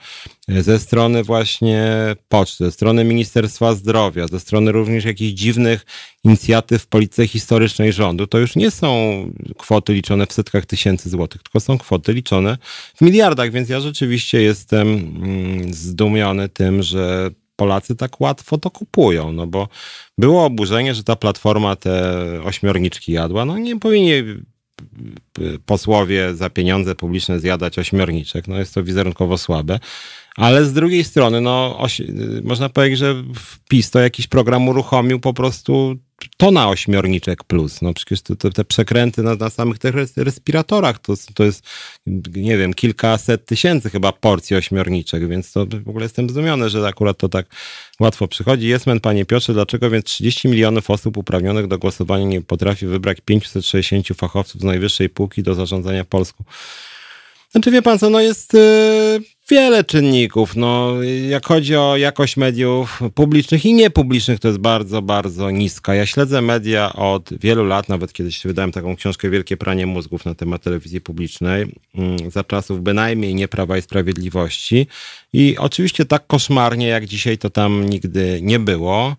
e, ze strony właśnie poczty, ze strony Ministerstwa Zdrowia, ze strony również jakichś dziwnych inicjatyw w polityce historycznej rządu, to już nie są kwoty liczone w setkach tysięcy złotych, tylko są kwoty liczone w miliardach, więc ja rzeczywiście jestem mm, zdumiony tym, że Polacy tak łatwo to kupują, no bo było oburzenie, że ta platforma te ośmiorniczki jadła. No nie powinni posłowie za pieniądze publiczne zjadać ośmiorniczek. No jest to wizerunkowo słabe. Ale z drugiej strony, no, oś, można powiedzieć, że PiS to jakiś program uruchomił po prostu tona ośmiorniczek plus. No przecież to, to, te przekręty na, na samych tych respiratorach to, to jest, nie wiem, kilkaset tysięcy chyba porcji ośmiorniczek, więc to w ogóle jestem zdumiony, że akurat to tak łatwo przychodzi. Jestem, panie Piotrze, dlaczego więc 30 milionów osób uprawnionych do głosowania nie potrafi wybrać 560 fachowców z najwyższej półki do zarządzania Polską? Znaczy wie pan co, no jest, yy, wiele czynników. No, jak chodzi o jakość mediów publicznych i niepublicznych, to jest bardzo, bardzo niska. Ja śledzę media od wielu lat, nawet kiedyś wydałem taką książkę Wielkie Pranie Mózgów na temat telewizji publicznej, mm, za czasów bynajmniej nie Prawa i Sprawiedliwości. I oczywiście tak koszmarnie jak dzisiaj to tam nigdy nie było.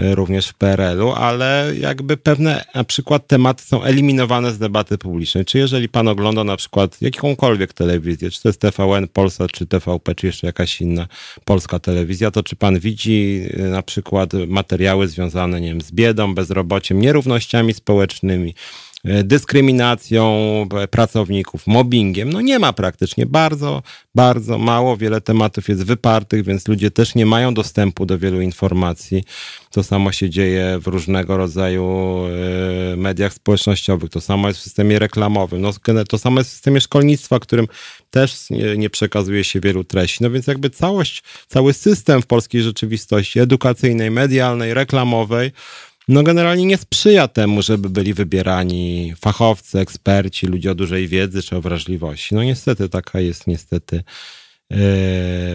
Y, również w PRL-u, ale jakby pewne na przykład tematy są eliminowane z debaty publicznej. Czy jeżeli pan ogląda na przykład jakąkolwiek telewizję, czy to jest TVN Polsa, czy TVP, czy jeszcze jakaś inna polska telewizja, to czy pan widzi y, na przykład materiały związane, nie wiem, z biedą, bezrobociem, nierównościami społecznymi, dyskryminacją pracowników, mobbingiem. No nie ma praktycznie. Bardzo, bardzo mało. Wiele tematów jest wypartych, więc ludzie też nie mają dostępu do wielu informacji. To samo się dzieje w różnego rodzaju e, mediach społecznościowych. To samo jest w systemie reklamowym. No, to samo jest w systemie szkolnictwa, którym też nie przekazuje się wielu treści. No więc jakby całość, cały system w polskiej rzeczywistości edukacyjnej, medialnej, reklamowej, no generalnie nie sprzyja temu, żeby byli wybierani fachowcy, eksperci, ludzie o dużej wiedzy czy o wrażliwości. No niestety taka jest niestety yy,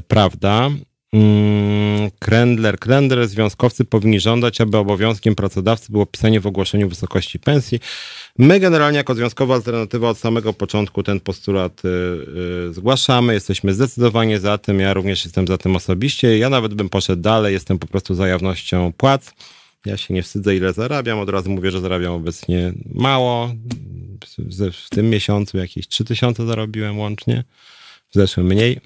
prawda. Mm, Krendler, Krendler, związkowcy powinni żądać, aby obowiązkiem pracodawcy było pisanie w ogłoszeniu wysokości pensji. My generalnie jako Związkowa Alternatywa od samego początku ten postulat y, y, zgłaszamy. Jesteśmy zdecydowanie za tym. Ja również jestem za tym osobiście. Ja nawet bym poszedł dalej. Jestem po prostu za jawnością płac. Ja się nie wstydzę, ile zarabiam. Od razu mówię, że zarabiam obecnie mało. W tym miesiącu jakieś 3000 zarobiłem łącznie w zeszłym mniej,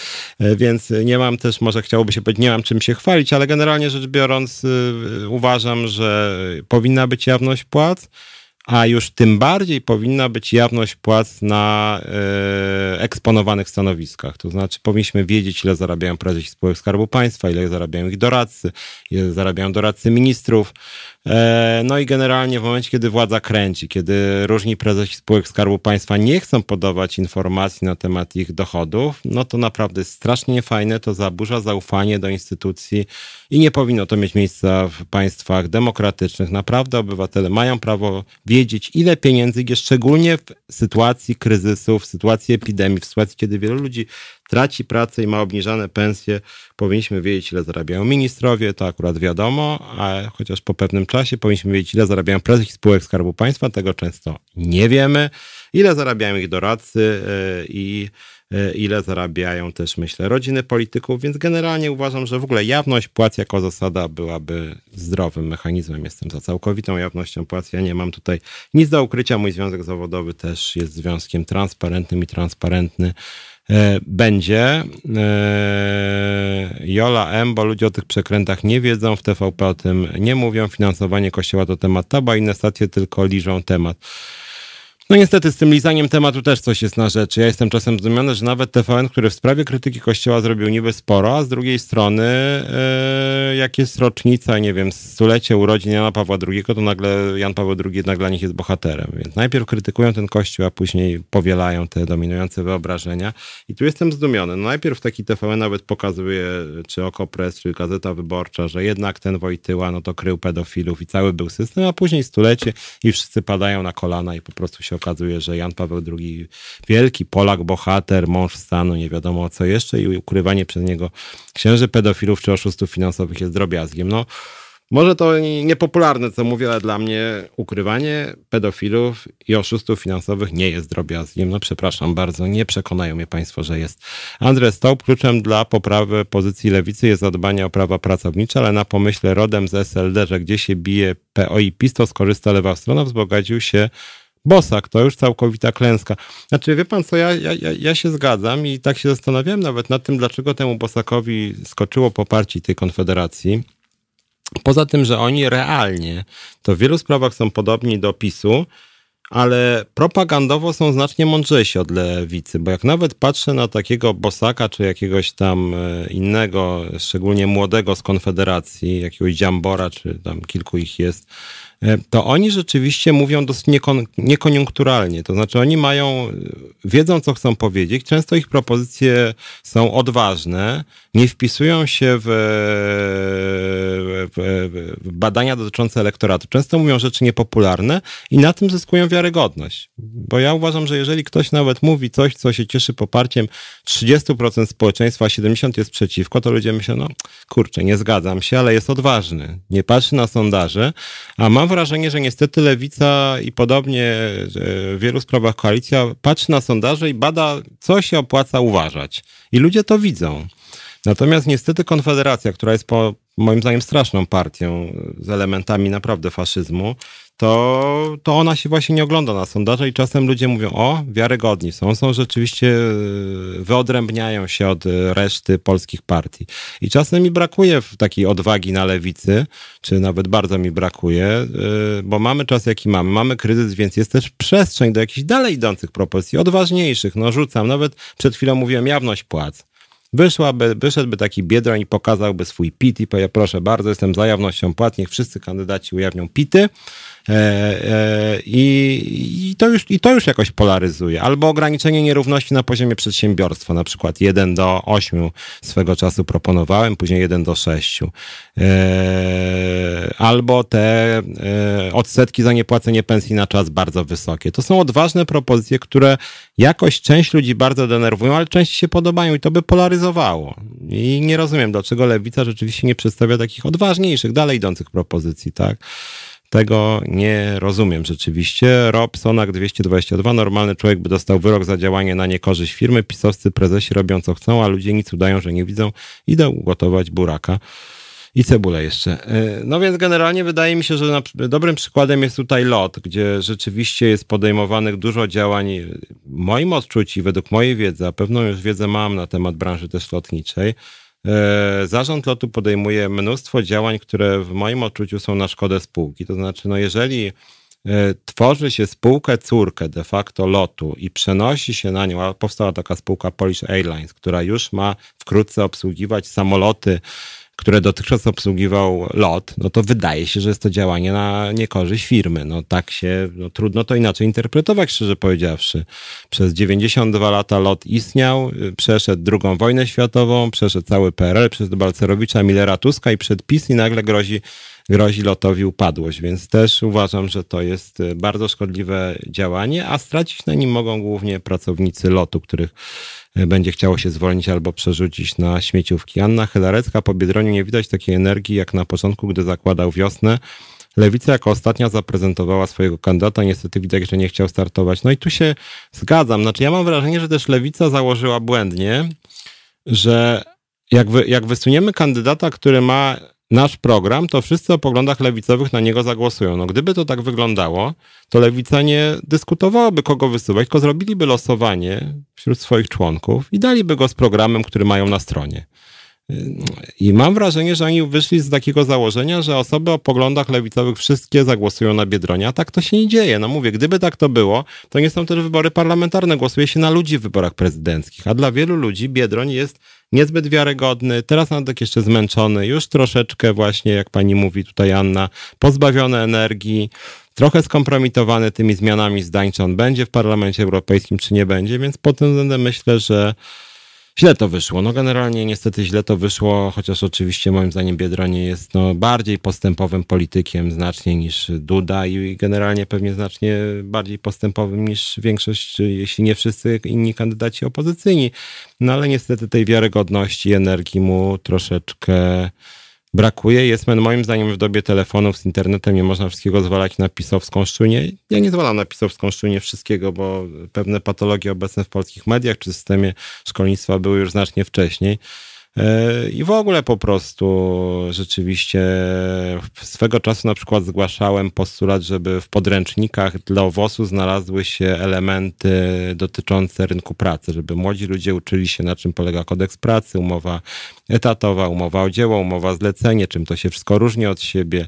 więc nie mam też, może chciałoby się powiedzieć, nie mam czym się chwalić, ale generalnie rzecz biorąc y, uważam, że powinna być jawność płac, a już tym bardziej powinna być jawność płac na y, eksponowanych stanowiskach. To znaczy, powinniśmy wiedzieć, ile zarabiają prezesi spółek Skarbu Państwa, ile zarabiają ich doradcy, ile zarabiają doradcy ministrów. E, no i generalnie w momencie, kiedy władza kręci, kiedy różni prezesi spółek Skarbu Państwa nie chcą podawać informacji na temat ich dochodów, no to naprawdę jest strasznie niefajne, to zaburza zaufanie do instytucji i nie powinno to mieć miejsca w państwach demokratycznych. Naprawdę obywatele mają prawo wiedzieć, ile pieniędzy jest, szczególnie w sytuacji kryzysu, w sytuacji epidemii, w sytuacji, kiedy wielu ludzi traci pracę i ma obniżane pensje, powinniśmy wiedzieć, ile zarabiają ministrowie, to akurat wiadomo, a chociaż po pewnym czasie powinniśmy wiedzieć, ile zarabiają prezesi spółek Skarbu Państwa, tego często nie wiemy, ile zarabiają ich doradcy e, i e, ile zarabiają też, myślę, rodziny polityków, więc generalnie uważam, że w ogóle jawność płac jako zasada byłaby zdrowym mechanizmem. Jestem za całkowitą jawnością płac. Ja nie mam tutaj nic do ukrycia. Mój związek zawodowy też jest związkiem transparentnym i transparentny. E, będzie. E, Jola M., bo ludzie o tych przekrętach nie wiedzą, w TVP o tym nie mówią. Finansowanie kościoła to temat tabu, a inne stacje tylko liżą temat. No niestety z tym lizaniem tematu też coś jest na rzeczy. Ja jestem czasem zdumiony, że nawet TVN, który w sprawie krytyki Kościoła zrobił niby sporo, a z drugiej strony yy, jak jest rocznica, nie wiem, stulecie urodzin Jana Pawła II, to nagle Jan Paweł II nagle dla nich jest bohaterem. Więc najpierw krytykują ten Kościół, a później powielają te dominujące wyobrażenia. I tu jestem zdumiony. No najpierw taki TVN nawet pokazuje, czy Okopres, czy Gazeta Wyborcza, że jednak ten Wojtyła, no to krył pedofilów i cały był system, a później stulecie i wszyscy padają na kolana i po prostu się okazuje, że Jan Paweł II, wielki Polak, bohater, mąż stanu, nie wiadomo co jeszcze i ukrywanie przez niego księży pedofilów czy oszustów finansowych jest drobiazgiem. No, może to niepopularne, co mówię, ale dla mnie ukrywanie pedofilów i oszustów finansowych nie jest drobiazgiem. No przepraszam bardzo, nie przekonają mnie Państwo, że jest. Andrzej Stop, kluczem dla poprawy pozycji lewicy jest zadbanie o prawa pracownicze, ale na pomyśle rodem z SLD, że gdzie się bije PO i PiS, to skorzysta lewa strona, wzbogacił się Bosak to już całkowita klęska. Znaczy, wie pan co, ja, ja, ja się zgadzam i tak się zastanawiałem nawet nad tym, dlaczego temu Bosakowi skoczyło poparcie tej konfederacji. Poza tym, że oni realnie to w wielu sprawach są podobni do PiSu, ale propagandowo są znacznie mądrzejsi od lewicy, bo jak nawet patrzę na takiego Bosaka czy jakiegoś tam e, innego, szczególnie młodego z Konfederacji, jakiegoś Dziambora, czy tam kilku ich jest, to oni rzeczywiście mówią dosyć niekon, niekoniunkturalnie. To znaczy oni mają, e, wiedzą co chcą powiedzieć, często ich propozycje są odważne, nie wpisują się w, w, w badania dotyczące elektoratu. Często mówią rzeczy niepopularne i na tym zyskują wiarygodność. Bo ja uważam, że jeżeli ktoś nawet mówi coś, co się cieszy poparciem 30% społeczeństwa, a 70% jest przeciwko, to ludzie myślą, no kurczę, nie zgadzam się, ale jest odważny. Nie patrzy na sondaże, a mam wrażenie, że niestety lewica i podobnie w wielu sprawach koalicja patrzy na sondaże i bada, co się opłaca uważać. I ludzie to widzą. Natomiast niestety Konfederacja, która jest po, moim zdaniem straszną partią z elementami naprawdę faszyzmu, to, to ona się właśnie nie ogląda na sondaże i czasem ludzie mówią, o, wiarygodni są, są rzeczywiście, e, wyodrębniają się od reszty polskich partii. I czasem mi brakuje takiej odwagi na lewicy, czy nawet bardzo mi brakuje, e, bo mamy czas jaki mamy, mamy kryzys, więc jest też przestrzeń do jakichś dalej idących propozycji, odważniejszych, no rzucam, nawet przed chwilą mówiłem jawność płac. Wyszłaby, wyszedłby taki Biedroń i pokazałby swój PIT i powie, proszę bardzo, jestem za jawnością płat, niech wszyscy kandydaci ujawnią PITy. E, e, i, i, to już, I to już jakoś polaryzuje. Albo ograniczenie nierówności na poziomie przedsiębiorstwa, na przykład 1 do 8 swego czasu proponowałem, później 1 do 6. E, albo te odsetki za niepłacenie pensji na czas bardzo wysokie. To są odważne propozycje, które jakoś część ludzi bardzo denerwują, ale część się podobają i to by polaryzowało. I nie rozumiem, dlaczego lewica rzeczywiście nie przedstawia takich odważniejszych, dalej idących propozycji, tak? Tego nie rozumiem rzeczywiście. Rob Sonak 222, normalny człowiek by dostał wyrok za działanie na niekorzyść firmy. Pisowscy prezesi robią co chcą, a ludzie nic udają, że nie widzą. Idę ugotować buraka. I cebulę jeszcze. E, no więc generalnie wydaje mi się, że dobrym przykładem jest tutaj LOT, gdzie rzeczywiście jest podejmowanych dużo działań. W moim odczuciu, według mojej wiedzy, a pewną już wiedzę mam na temat branży też lotniczej, E, zarząd lotu podejmuje mnóstwo działań, które w moim odczuciu są na szkodę spółki. To znaczy, no jeżeli e, tworzy się spółkę córkę de facto lotu i przenosi się na nią, a powstała taka spółka Polish Airlines, która już ma wkrótce obsługiwać samoloty które dotychczas obsługiwał LOT, no to wydaje się, że jest to działanie na niekorzyść firmy. No tak się, no trudno to inaczej interpretować, szczerze powiedziawszy. Przez 92 lata LOT istniał, przeszedł drugą wojnę światową, przeszedł cały PRL, przez Balcerowicza, Millera Tuska i przed PiS i nagle grozi grozi lotowi upadłość, więc też uważam, że to jest bardzo szkodliwe działanie, a stracić na nim mogą głównie pracownicy lotu, których będzie chciało się zwolnić albo przerzucić na śmieciówki. Anna Chylarecka po Biedroniu nie widać takiej energii jak na początku, gdy zakładał wiosnę. Lewica jako ostatnia zaprezentowała swojego kandydata, niestety widać, że nie chciał startować. No i tu się zgadzam. Znaczy ja mam wrażenie, że też Lewica założyła błędnie, że jak, wy, jak wysuniemy kandydata, który ma nasz program, to wszyscy o poglądach lewicowych na niego zagłosują. No gdyby to tak wyglądało, to lewica nie dyskutowałaby, kogo wysuwać, tylko zrobiliby losowanie wśród swoich członków i daliby go z programem, który mają na stronie. I mam wrażenie, że oni wyszli z takiego założenia, że osoby o poglądach lewicowych wszystkie zagłosują na Biedronia, a tak to się nie dzieje. No mówię, gdyby tak to było, to nie są też wybory parlamentarne, głosuje się na ludzi w wyborach prezydenckich, a dla wielu ludzi Biedroń jest niezbyt wiarygodny, teraz nawet jeszcze zmęczony, już troszeczkę właśnie, jak pani mówi tutaj Anna, pozbawiony energii, trochę skompromitowany tymi zmianami zdań, czy on będzie w Parlamencie Europejskim, czy nie będzie, więc pod tym względem myślę, że źle to wyszło. No generalnie niestety źle to wyszło, chociaż oczywiście moim zdaniem Biedronie jest no, bardziej postępowym politykiem znacznie niż Duda i generalnie pewnie znacznie bardziej postępowym niż większość, jeśli nie wszyscy inni kandydaci opozycyjni. No ale niestety tej wiarygodności, energii mu troszeczkę brakuje. Jest moim zdaniem w dobie telefonów z internetem nie można wszystkiego zwalać na pisowską szczunię. Ja nie zwalam na pisowską szczunię wszystkiego, bo pewne patologie obecne w polskich mediach czy systemie szkolnictwa były już znacznie wcześniej. I w ogóle po prostu rzeczywiście swego czasu na przykład zgłaszałem postulat, żeby w podręcznikach dla owosu znalazły się elementy dotyczące rynku pracy, żeby młodzi ludzie uczyli się na czym polega kodeks pracy, umowa etatowa, umowa o dzieło, umowa zlecenie, czym to się wszystko różni od siebie, e,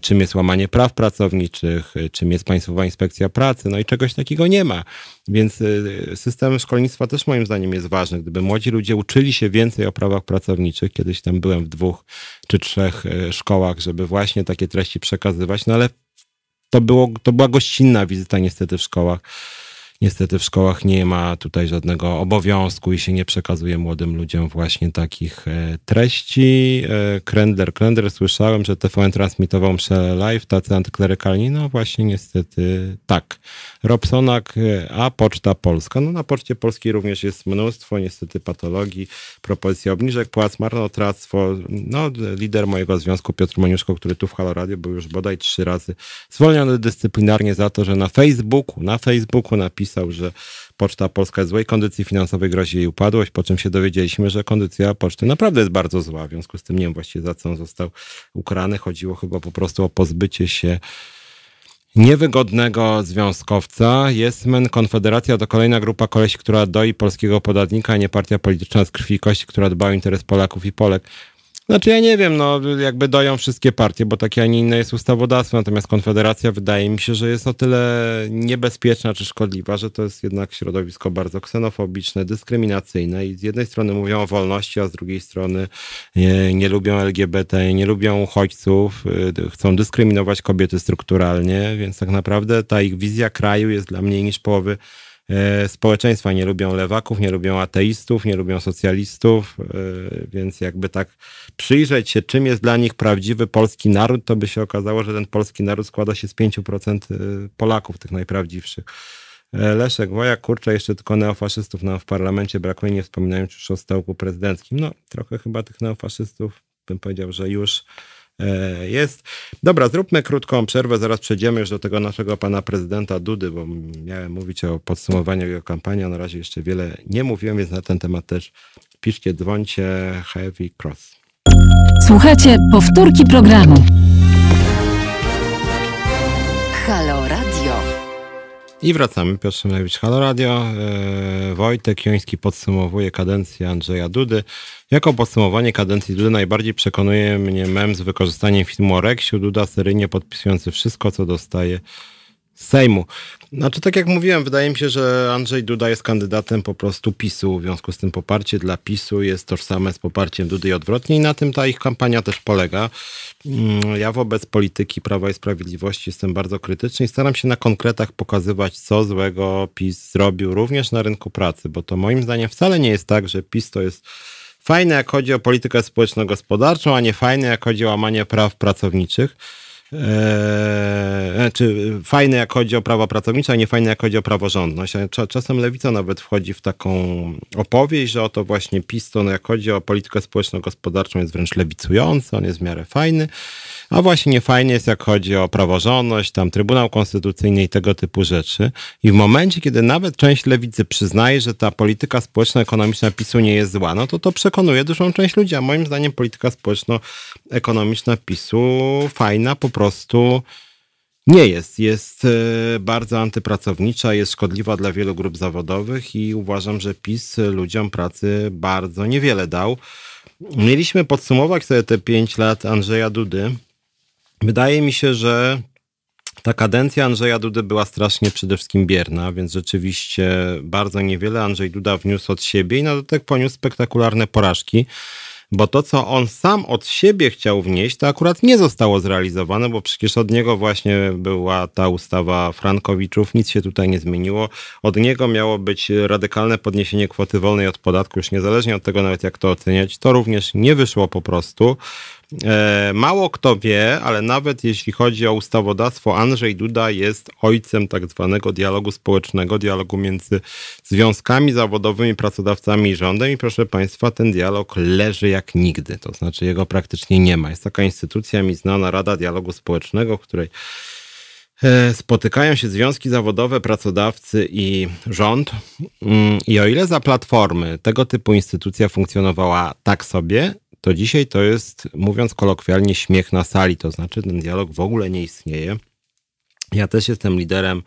czym jest łamanie praw pracowniczych, e, czym jest Państwowa Inspekcja Pracy, no i czegoś takiego nie ma. Więc e, system szkolnictwa też moim zdaniem jest ważny. Gdyby młodzi ludzie uczyli się więcej o prawach pracowniczych, kiedyś tam byłem w dwóch czy trzech e, szkołach, żeby właśnie takie treści przekazywać, no ale to, było, to była gościnna wizyta niestety w szkołach. Niestety w szkołach nie ma tutaj żadnego obowiązku i się nie przekazuje młodym ludziom właśnie takich e, treści. E, Krendler, Krendler, słyszałem, że TVN transmitował mszę live, tacy antyklerykalni. No właśnie niestety tak. Robsonak, e, a Poczta Polska. No na Poczcie Polskiej również jest mnóstwo niestety patologii, propozycja obniżek płac, marnotrawstwo. No lider mojego związku Piotr Moniuszko, który tu w Halo Radio był już bodaj trzy razy zwolniony dyscyplinarnie za to, że na Facebooku, na Facebooku napisał napisał, że Poczta Polska jest w złej kondycji finansowej, grozi jej upadłość, po czym się dowiedzieliśmy, że kondycja poczty naprawdę jest bardzo zła. W związku z tym nie wiem właściwie za co on został ukarany. Chodziło chyba po prostu o pozbycie się niewygodnego związkowca. Jesmen Konfederacja to kolejna grupa kolesi, która doi polskiego podatnika, a nie partia polityczna z krwi i kości, która dba o interes Polaków i Polek. Znaczy ja nie wiem, no jakby doją wszystkie partie, bo takie, a nie inne jest ustawodawstwo, natomiast Konfederacja wydaje mi się, że jest o tyle niebezpieczna czy szkodliwa, że to jest jednak środowisko bardzo ksenofobiczne, dyskryminacyjne i z jednej strony mówią o wolności, a z drugiej strony nie, nie lubią LGBT, nie lubią uchodźców, y, chcą dyskryminować kobiety strukturalnie, więc tak naprawdę ta ich wizja kraju jest dla mniej niż połowy E, społeczeństwa nie lubią lewaków, nie lubią ateistów, nie lubią socjalistów, e, więc jakby tak przyjrzeć się, czym jest dla nich prawdziwy polski naród, to by się okazało, że ten polski naród składa się z 5% e, Polaków, tych najprawdziwszych. Leszek Wojak, kurczę, jeszcze tylko neofaszystów nam w parlamencie brakuje, nie wspominając już o stołku prezydenckim. No, trochę chyba tych neofaszystów, bym powiedział, że już E, jest. Dobra, zróbmy krótką przerwę, zaraz przejdziemy już do tego naszego pana prezydenta Dudy, bo miałem mówić o podsumowaniu jego kampanii, a na razie jeszcze wiele nie mówiłem, więc na ten temat też piszcie, dzwońcie Heavy Cross. Słuchajcie, powtórki programu. I wracamy. Piotr Szymlewicz, Halo Radio. E, Wojtek Joński podsumowuje kadencję Andrzeja Dudy. Jako podsumowanie kadencji Dudy najbardziej przekonuje mnie mem z wykorzystaniem filmu o Reksiu. Duda seryjnie podpisujący wszystko, co dostaje Sejmu. Znaczy, tak jak mówiłem, wydaje mi się, że Andrzej Duda jest kandydatem po prostu PiSu. W związku z tym poparcie dla PiSu jest tożsame z poparciem Dudy i odwrotnie i na tym ta ich kampania też polega. Mm, ja wobec polityki Prawa i Sprawiedliwości jestem bardzo krytyczny i staram się na konkretach pokazywać, co złego PiS zrobił również na rynku pracy, bo to moim zdaniem wcale nie jest tak, że PiS to jest fajne, jak chodzi o politykę społeczno-gospodarczą, a nie fajne, jak chodzi o łamanie praw pracowniczych. Eee, czy fajne jak chodzi o prawa pracownicze, a nie fajne jak chodzi o praworządność. Czasem lewica nawet wchodzi w taką opowieść, że oto właśnie PiS to no, jak chodzi o politykę społeczno-gospodarczą jest wręcz lewicujący, on jest w miarę fajny. A właśnie niefajnie jest, jak chodzi o praworządność, tam Trybunał Konstytucyjny i tego typu rzeczy. I w momencie, kiedy nawet część lewicy przyznaje, że ta polityka społeczno-ekonomiczna PiSu nie jest zła, no to to przekonuje dużą część ludzi. A moim zdaniem polityka społeczno-ekonomiczna PiSu fajna po prostu nie jest. Jest e, bardzo antypracownicza, jest szkodliwa dla wielu grup zawodowych i uważam, że PiS ludziom pracy bardzo niewiele dał. Mieliśmy podsumować sobie te pięć lat Andrzeja Dudy. Wydaje mi się, że ta kadencja Andrzeja Dudy była strasznie przede wszystkim bierna, więc rzeczywiście bardzo niewiele Andrzej Duda wniósł od siebie i na dodatek poniósł spektakularne porażki bo to, co on sam od siebie chciał wnieść, to akurat nie zostało zrealizowane, bo przecież od niego właśnie była ta ustawa Frankowiczów, nic się tutaj nie zmieniło. Od niego miało być radykalne podniesienie kwoty wolnej od podatku, już niezależnie od tego nawet jak to oceniać. To również nie wyszło po prostu. E, mało kto wie, ale nawet jeśli chodzi o ustawodawstwo, Andrzej Duda jest ojcem tak zwanego dialogu społecznego, dialogu między związkami zawodowymi, pracodawcami i rządem. I proszę Państwa, ten dialog leży jak nigdy, to znaczy jego praktycznie nie ma. Jest taka instytucja mi znana, Rada Dialogu Społecznego, w której e, spotykają się związki zawodowe, pracodawcy i rząd. Mm, I o ile za platformy tego typu instytucja funkcjonowała tak sobie, to dzisiaj to jest, mówiąc kolokwialnie, śmiech na sali. To znaczy, ten dialog w ogóle nie istnieje. Ja też jestem liderem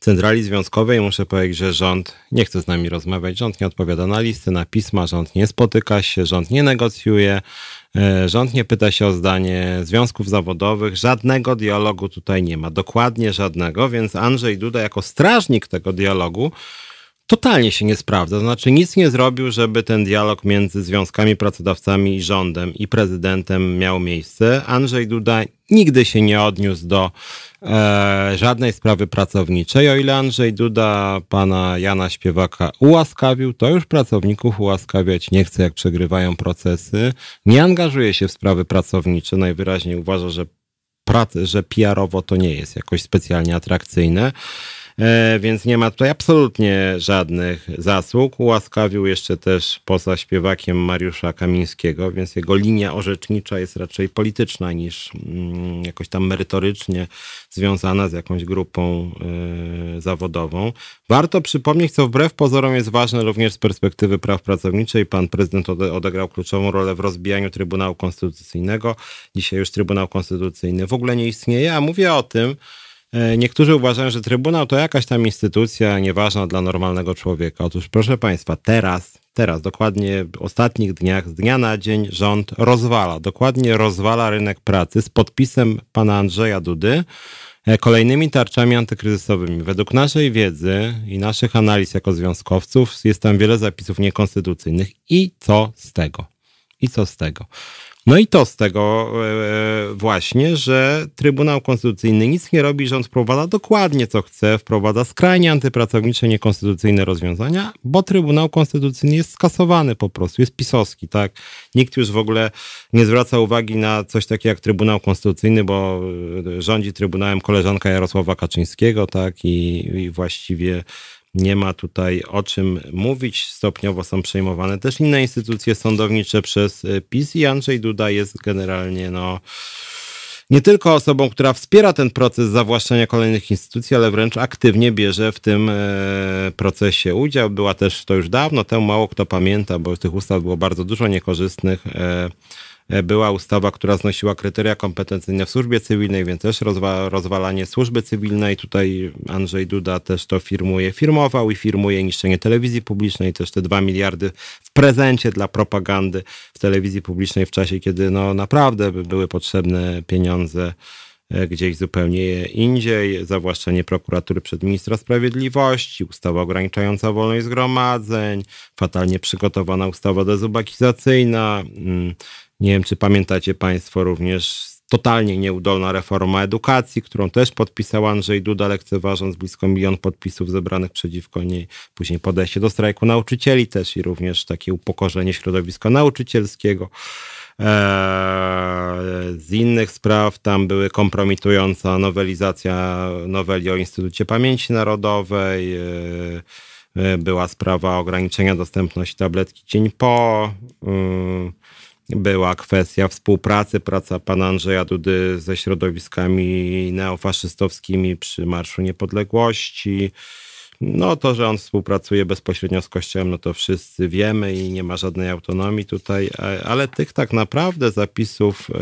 centrali związkowej. Muszę powiedzieć, że rząd nie chce z nami rozmawiać. Rząd nie odpowiada na listy, na pisma, rząd nie spotyka się, rząd nie negocjuje, e, rząd nie pyta się o zdanie związków zawodowych. Żadnego dialogu tutaj nie ma, dokładnie żadnego, więc Andrzej Duda jako strażnik tego dialogu totalnie się nie sprawdza. Znaczy nic nie zrobił, żeby ten dialog między związkami, pracodawcami i rządem i prezydentem miał miejsce. Andrzej Duda nigdy się nie odniósł do e, żadnej sprawy pracowniczej. O ile Andrzej Duda pana Jana Śpiewaka ułaskawił, to już pracowników ułaskawiać nie chce, jak przegrywają procesy. Nie angażuje się w sprawy pracownicze. Najwyraźniej uważa, że, prac- że PR-owo to nie jest jakoś specjalnie atrakcyjne. E, więc nie ma tutaj absolutnie żadnych zasług. Ułaskawił jeszcze też poza śpiewakiem Mariusza Kamińskiego, więc jego linia orzecznicza jest raczej polityczna niż mm, jakoś tam merytorycznie związana z jakąś grupą e, zawodową. Warto przypomnieć, co wbrew pozorom jest ważne również z perspektywy praw pracowniczych. Pan prezydent ode- odegrał kluczową rolę w rozbijaniu Trybunału Konstytucyjnego. Dzisiaj już Trybunał Konstytucyjny w ogóle nie istnieje, a mówię o tym, Niektórzy uważają, że Trybunał to jakaś tam instytucja nieważna dla normalnego człowieka. Otóż, proszę Państwa, teraz, teraz, dokładnie w ostatnich dniach, z dnia na dzień rząd rozwala, dokładnie rozwala rynek pracy z podpisem pana Andrzeja Dudy e, kolejnymi tarczami antykryzysowymi. Według naszej wiedzy i naszych analiz jako związkowców jest tam wiele zapisów niekonstytucyjnych. I co z tego? I co z tego? No i to z tego e, właśnie, że Trybunał Konstytucyjny nic nie robi, rząd wprowadza dokładnie co chce, wprowadza skrajnie antypracownicze, niekonstytucyjne rozwiązania, bo Trybunał Konstytucyjny jest skasowany po prostu, jest pisowski, tak? Nikt już w ogóle nie zwraca uwagi na coś takiego jak Trybunał Konstytucyjny, bo e, rządzi Trybunałem koleżanka Jarosława Kaczyńskiego, tak? I, i właściwie nie ma tutaj o czym mówić. Stopniowo są przejmowane też inne instytucje sądownicze przez y, PiS i Andrzej Duda jest generalnie no nie tylko osobą, która wspiera ten proces zawłaszczenia kolejnych instytucji, ale wręcz aktywnie bierze w tym e, procesie udział. Była też to już dawno temu, mało kto pamięta, bo tych ustaw było bardzo dużo niekorzystnych. E, była ustawa, która znosiła kryteria kompetencyjne w służbie cywilnej, więc też rozwa rozwalanie służby cywilnej. Tutaj Andrzej Duda też to firmuje, firmował i firmuje niszczenie telewizji publicznej, też te dwa miliardy w prezencie dla propagandy w telewizji publicznej w czasie, kiedy no naprawdę by były potrzebne pieniądze e, gdzieś zupełnie indziej, zawłaszczenie prokuratury przed ministra sprawiedliwości, ustawa ograniczająca wolność zgromadzeń, fatalnie przygotowana ustawa dezubakizacyjna. Nie wiem, czy pamiętacie Państwo również totalnie nieudolna reforma edukacji, którą też podpisał Andrzej Duda, lekceważąc blisko milion podpisów zebranych przeciwko niej. Później podejście do strajku nauczycieli też i również takie upokorzenie środowiska nauczycielskiego. Eee, Z innych spraw tam były kompromitująca nowelizacja noweli o Instytucie Pamięci Narodowej, eee, e, była sprawa ograniczenia dostępności tabletki dzień po, mm, była kwestia współpracy, praca pana Andrzeja Dudy ze środowiskami neofaszystowskimi przy Marszu Niepodległości. No to, że on współpracuje bezpośrednio z Kościołem, no to wszyscy wiemy i nie ma żadnej autonomii tutaj, a- ale tych tak naprawdę zapisów y,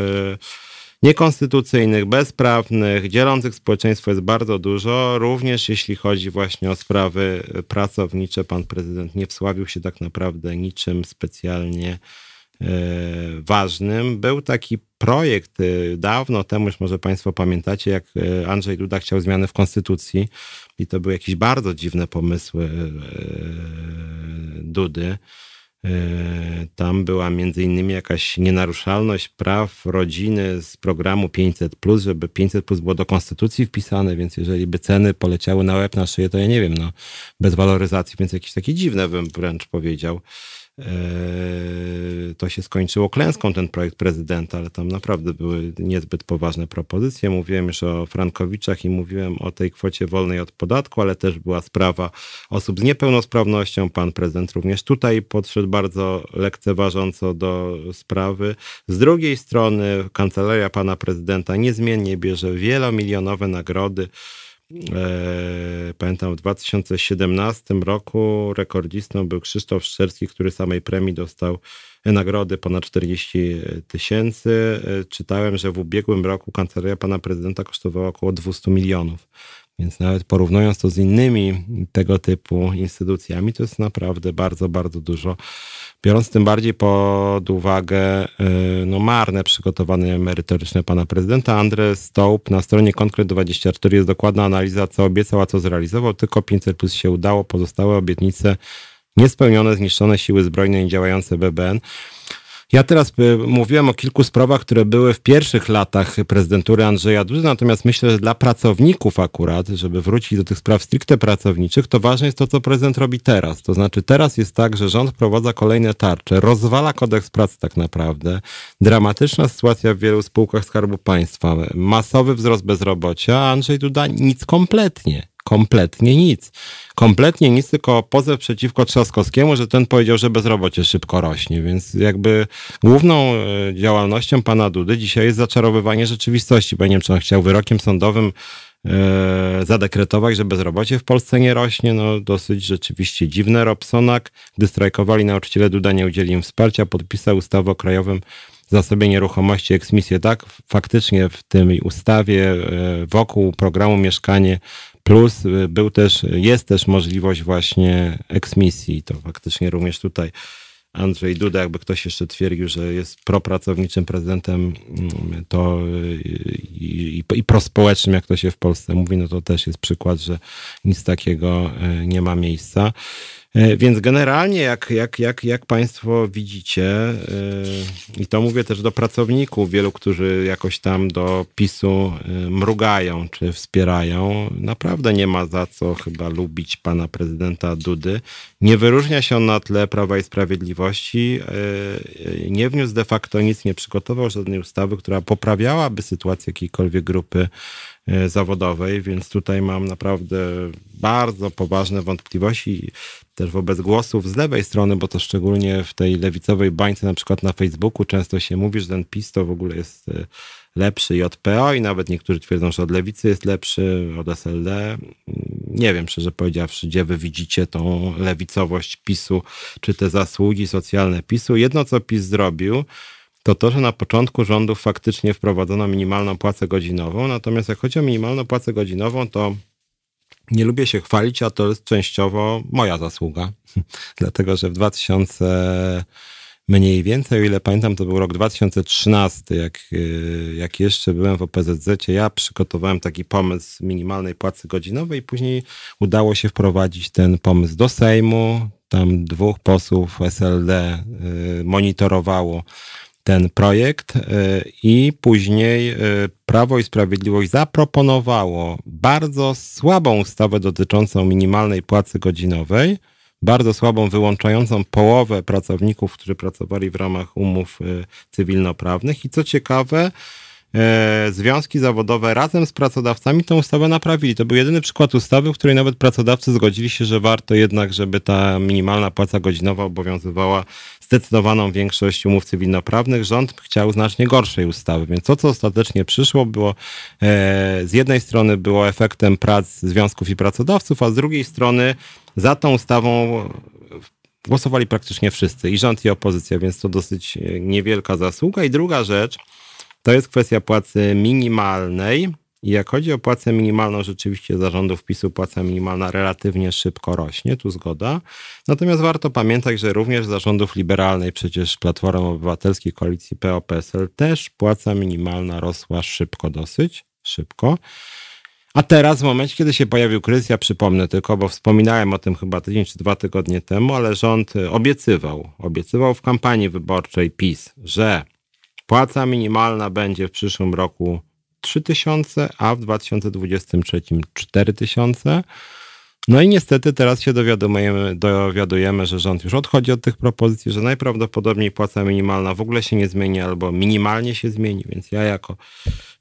niekonstytucyjnych, bezprawnych, dzielących społeczeństwo jest bardzo dużo. Również jeśli chodzi właśnie o sprawy pracownicze, pan prezydent nie wsławił się tak naprawdę niczym specjalnie e, ważnym. Był taki projekt e, dawno temu, już może Państwo pamiętacie, jak e, Andrzej Duda chciał zmiany w konstytucji i to były jakieś bardzo dziwne pomysły e, Dudy. E, Tam była między innymi jakaś nienaruszalność praw rodziny z programu 500, żeby 500 było do konstytucji wpisane, więc jeżeli by ceny poleciały na łeb na szyję, to ja nie wiem, no, bez waloryzacji, więc jakieś takie dziwne bym wręcz powiedział. E, To się skończyło klęską ten projekt prezydenta, ale tam naprawdę były niezbyt poważne propozycje. Mówiłem już o Frankowiczach i mówiłem o tej kwocie wolnej od podatku, ale też była sprawa osób z niepełnosprawnością. Pan prezydent również tutaj podszedł bardzo lekceważąco do sprawy. Z drugiej strony kancelaria pana prezydenta niezmiennie bierze wielomilionowe nagrody. E, Pamiętam, w 2017 roku rekordzistą był Krzysztof Szczerski, który samej premii dostał nagrody ponad 40 tysięcy. E, Czytałem, że w ubiegłym roku kancelaria pana prezydenta kosztowała około 200 milionów. Więc nawet porównując to z innymi tego typu instytucjami, to jest naprawdę bardzo, bardzo dużo. Biorąc tym bardziej pod uwagę y, no, marne przygotowanie merytoryczne pana prezydenta, Andrzej Stołp na stronie Konkret24 jest dokładna analiza, co obiecał, a co zrealizował. Tylko 500 plus się udało, pozostałe obietnice niespełnione, zniszczone siły zbrojne i działające BBN. Ja teraz y, mówiłem o kilku sprawach, które były w pierwszych latach prezydentury Andrzeja Dudy, natomiast myślę, że dla pracowników akurat, żeby wrócić do tych spraw stricte pracowniczych, to ważne jest to, co prezydent robi teraz. To znaczy teraz jest tak, że rząd wprowadza kolejne tarcze, rozwala kodeks pracy tak naprawdę, dramatyczna sytuacja w wielu spółkach Skarbu Państwa, masowy wzrost bezrobocia, a Andrzej Duda nic kompletnie kompletnie nic. Kompletnie nic, tylko pozew przeciwko Trzaskowskiemu, że ten powiedział, że bezrobocie szybko rośnie. Więc jakby główną e, działalnością pana Dudy dzisiaj jest zaczarowywanie rzeczywistości, bo nie wiem, czy on chciał wyrokiem sądowym e, zadekretować, że bezrobocie w Polsce nie rośnie. No dosyć rzeczywiście dziwne. Robsonak, gdy strajkowali nauczyciele, Duda nie udzielił im wsparcia, podpisał ustawę o krajowym zasobie nieruchomości eksmisję. Tak, faktycznie w tej ustawie e, wokół programu Mieszkanie Plus y, był też, jest też możliwość właśnie eksmisji. To faktycznie również tutaj Andrzej Duda, jakby ktoś jeszcze twierdził, że jest propracowniczym prezydentem, mm, to y, i, i, i prospołecznym, jak to się w Polsce mówi, no to też jest przykład, że nic takiego y, nie ma miejsca. E, więc generalnie, jak, jak, jak, jak Państwo widzicie, e, i to mówię też do pracowników, wielu, którzy jakoś tam do PiSu e, mrugają czy wspierają, naprawdę nie ma za co chyba lubić pana prezydenta Dudy. Nie wyróżnia się on na tle Prawa i Sprawiedliwości. Nie wniósł de facto nic, nie przygotował żadnej ustawy, która poprawiałaby sytuację jakiejkolwiek grupy zawodowej, więc tutaj mam naprawdę bardzo poważne wątpliwości też wobec głosów z lewej strony, bo to szczególnie w tej lewicowej bańce, na przykład na Facebooku, często się mówi, że ten PiS to w ogóle jest e, lepszy i od PO i nawet niektórzy twierdzą, że od lewicy jest lepszy, od SLD. Nie wiem, szczerze powiedziawszy, gdzie wy widzicie tą lewicowość PiSu, czy te zasługi socjalne PiSu. Jedno, co PiS zrobił, to to, że na początku rządów faktycznie wprowadzono minimalną płacę godzinową, natomiast jak chodzi o minimalną płacę godzinową, to nie lubię się chwalić, a to jest częściowo moja zasługa, dlatego że w 2000 mniej więcej, o ile pamiętam, to był rok 2013, jak, y, jak jeszcze byłem w OPZZ, ja przygotowałem taki pomysł minimalnej płacy godzinowej i później udało się wprowadzić ten pomysł do Sejmu. Tam dwóch posłów SLD y, monitorowało ten projekt e, i później e, Prawo i Sprawiedliwość zaproponowało bardzo słabą ustawę dotyczącą minimalnej płacy godzinowej, bardzo słabą, wyłączającą połowę pracowników, którzy pracowali w ramach umów e, cywilnoprawnych. I co ciekawe, związki zawodowe razem z pracodawcami tę ustawę naprawili. To był jedyny przykład ustawy, w której nawet pracodawcy zgodzili się, że warto jednak, żeby ta minimalna płaca godzinowa obowiązywała zdecydowaną większość umów cywilnoprawnych. Rząd chciał znacznie gorszej ustawy, więc to, co ostatecznie przyszło, było e, z jednej strony było efektem prac związków i pracodawców, a z drugiej strony za tą ustawą głosowali praktycznie wszyscy, i rząd, i opozycja, więc to dosyć e, niewielka zasługa. I druga rzecz, to jest kwestia płacy minimalnej. I jak chodzi o płacę minimalną, rzeczywiście zarządów PiSu płaca minimalna relatywnie szybko rośnie, tu zgoda. Natomiast warto pamiętać, że również zarządów liberalnej, przecież Platformy Obywatelskiej, Koalicji PO-PSL też płaca minimalna rosła szybko dosyć, szybko. A teraz, w momencie, kiedy się pojawił kryzys, ja przypomnę tylko, bo wspominałem o tym chyba tydzień czy dwa tygodnie temu, ale rząd obiecywał, obiecywał w kampanii wyborczej PiS, że płaca minimalna będzie w przyszłym roku 3000, a w 2023 4000. No i niestety teraz się dowiadujemy, dowiadujemy, że rząd już odchodzi od tych propozycji, że najprawdopodobniej płaca minimalna w ogóle się nie zmieni albo minimalnie się zmieni, więc ja jako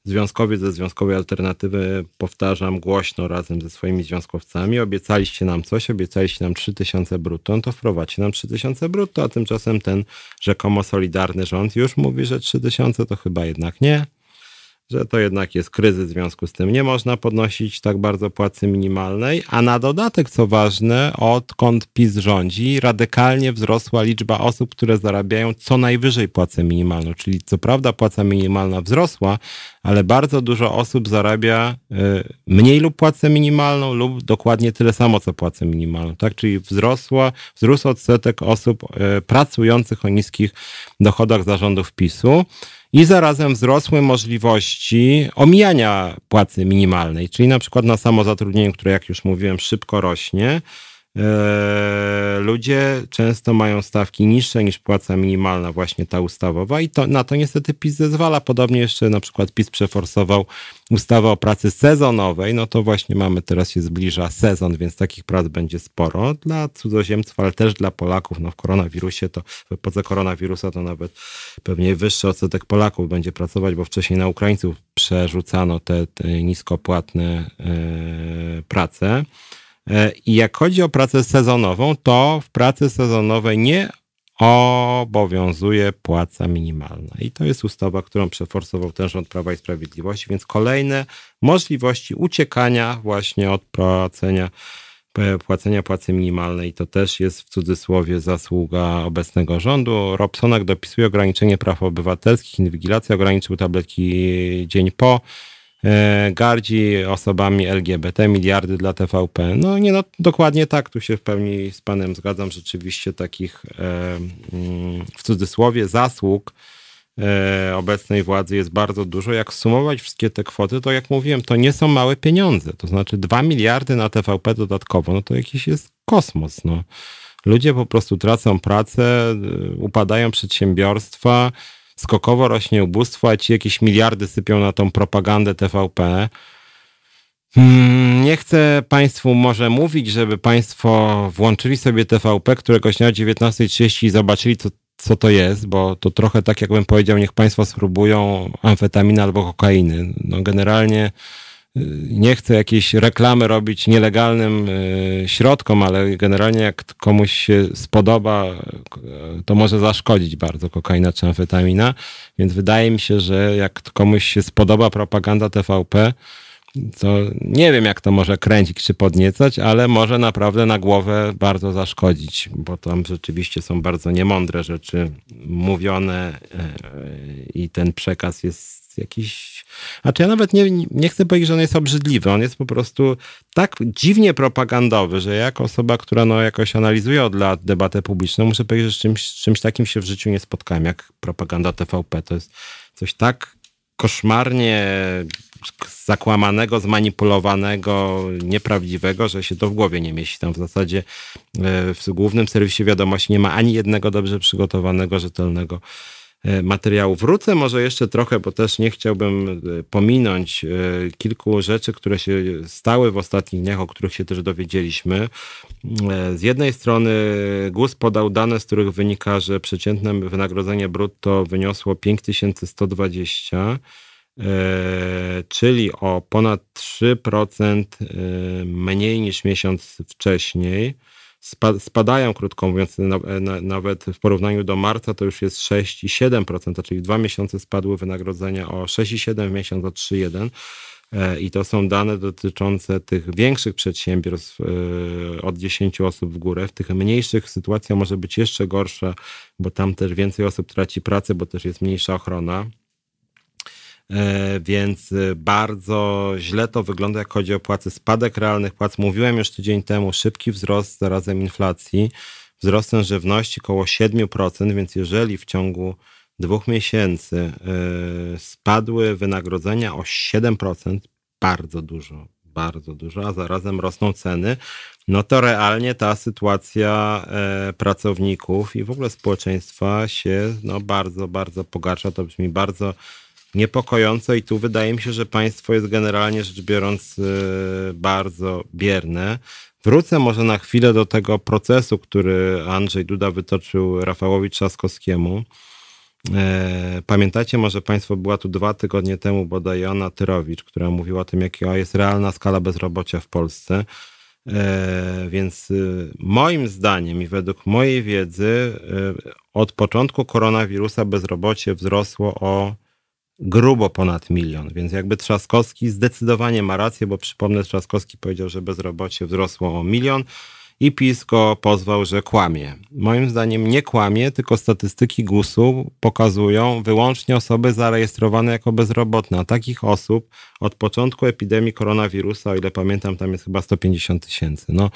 związkowiec ze Związkowej Alternatywy powtarzam głośno razem ze swoimi związkowcami, obiecaliście nam coś, obiecaliście nam 3000 brutto, no to wprowadźcie nam 3000 brutto, a tymczasem ten rzekomo solidarny rząd już mówi, że 3000 to chyba jednak nie że to jednak jest kryzys, w związku z tym nie można podnosić tak bardzo płacy minimalnej, a na dodatek, co ważne, odkąd PiS rządzi, radykalnie wzrosła liczba osób, które zarabiają co najwyżej płacę minimalną, czyli co prawda płaca minimalna wzrosła, ale bardzo dużo osób zarabia y, mniej lub płacę minimalną, lub dokładnie tyle samo, co płacę minimalną. Tak? Czyli wzrosła, wzrósł odsetek osób y, pracujących o niskich dochodach zarządów PiSu i zarazem wzrosły możliwości omijania płacy minimalnej, czyli na przykład na samozatrudnieniu, które jak już mówiłem szybko rośnie, ludzie często mają stawki niższe niż płaca minimalna, właśnie ta ustawowa, i to, na to niestety PiS zezwala. Podobnie jeszcze na przykład PiS przeforsował ustawę o pracy sezonowej. No to właśnie mamy, teraz się zbliża sezon, więc takich prac będzie sporo dla cudzoziemców, ale też dla Polaków. No w koronawirusie to, epoce koronawirusa to nawet pewnie wyższy odsetek Polaków będzie pracować, bo wcześniej na Ukraińców przerzucano te, te niskopłatne e, prace. E, I jak chodzi o pracę sezonową, to w pracy sezonowej nie obowiązuje płaca minimalna. I to jest ustawa, którą przeforsował ten rząd Prawa i Sprawiedliwości, więc kolejne możliwości uciekania właśnie od płacenia, płacenia płacy minimalnej. To też jest w cudzysłowie zasługa obecnego rządu. Robsonak dopisuje ograniczenie praw obywatelskich, inwigilacja ograniczył tabletki dzień po. E, gardzi osobami LGBT, miliardy dla TVP. No nie, no dokładnie tak, tu się w pełni z panem zgadzam, rzeczywiście takich e, mm, w cudzysłowie zasług e, obecnej władzy jest bardzo dużo. Jak sumować wszystkie te kwoty, to jak mówiłem, to nie są małe pieniądze. To znaczy 2 miliardy na TVP dodatkowo, no to jakiś jest kosmos. No. Ludzie po prostu tracą pracę, upadają przedsiębiorstwa, skokowo rośnie ubóstwo, a ci jakieś miliardy sypią na tą propagandę TVP. Hmm, nie chcę Państwu może mówić, żeby Państwo włączyli sobie TVP któregoś dnia o 19.30 i zobaczyli, co, co to jest, bo to trochę tak, jakbym powiedział, niech Państwo spróbują amfetaminy albo kokainy. No generalnie nie chcę jakiejś reklamy robić nielegalnym e, środkom, ale generalnie jak komuś się spodoba, e, to może zaszkodzić bardzo kokaina czy amfetamina. Więc wydaje mi się, że jak komuś się spodoba propaganda TVP, to nie wiem, jak to może kręcić czy podniecać, ale może naprawdę na głowę bardzo zaszkodzić, bo tam rzeczywiście są bardzo niemądre rzeczy mówione e, i ten przekaz jest jakiś. Znaczy, ja nawet nie, nie chcę powiedzieć, że on jest obrzydliwy. On jest po prostu tak dziwnie propagandowy, że jako osoba, która no jakoś analizuje od lat debatę publiczną, muszę powiedzieć, że czymś, czymś takim się w życiu nie spotkałem, jak propaganda TVP. To jest coś tak koszmarnie zakłamanego, zmanipulowanego, nieprawdziwego, że się to w głowie nie mieści. Tam w zasadzie e, w głównym serwisie wiadomości nie ma ani jednego dobrze przygotowanego, rzetelnego materiału. Wrócę może jeszcze trochę, bo też nie chciałbym e, pominąć e, kilku rzeczy, które się stały w ostatnich dniach, o których się też dowiedzieliśmy. Z jednej strony GUS podał dane, z których wynika, że przeciętne wynagrodzenie brutto wyniosło 5120 czyli o ponad 3% mniej niż miesiąc wcześniej spadają, krótko mówiąc, nawet w porównaniu do marca to już jest 6,7%, czyli dwa miesiące spadły wynagrodzenia o 6,7, miesiąc o 3,1. E, I to są dane dotyczące tych większych przedsiębiorstw e, od 10 osób w górę. W tych mniejszych sytuacja może być jeszcze gorsza, bo tam też więcej osób traci pracę, bo też jest mniejsza ochrona. E, więc e, bardzo źle to wygląda, jak chodzi o płacy. Spadek realnych płac, mówiłem już tydzień temu, szybki wzrost zarazem inflacji, wzrost żywności około 7%, więc jeżeli w ciągu dwóch miesięcy e, spadły wynagrodzenia o 7%, bardzo dużo, bardzo dużo, a zarazem rosną ceny, no to realnie ta sytuacja pracowników i w ogóle społeczeństwa się no, bardzo, bardzo pogarsza. To brzmi bardzo niepokojące i tu wydaje mi się, że państwo jest generalnie rzecz biorąc y, bardzo bierne. Wrócę może na chwilę do tego procesu, który Andrzej Duda wytoczył Rafałowi Trzaskowskiemu. E, pamiętacie może Państwo, była tu dwa tygodnie temu bodaj Joanna Tyrowicz, która mówiła o tym, jaka jest realna skala bezrobocia w Polsce. E, więc y, moim zdaniem i według mojej wiedzy y, od początku koronawirusa bezrobocie wzrosło o grubo ponad milion, więc jakby Trzaskowski zdecydowanie ma rację, bo przypomnę, Trzaskowski powiedział, że bezrobocie wzrosło o milion i PiS go pozwał, że kłamie. Moim zdaniem nie kłamie, tylko statystyki GUS-u pokazują wyłącznie osoby zarejestrowane jako bezrobotne. A takich osób od początku epidemii koronawirusa, o ile pamiętam, tam jest chyba 150 tysięcy. No,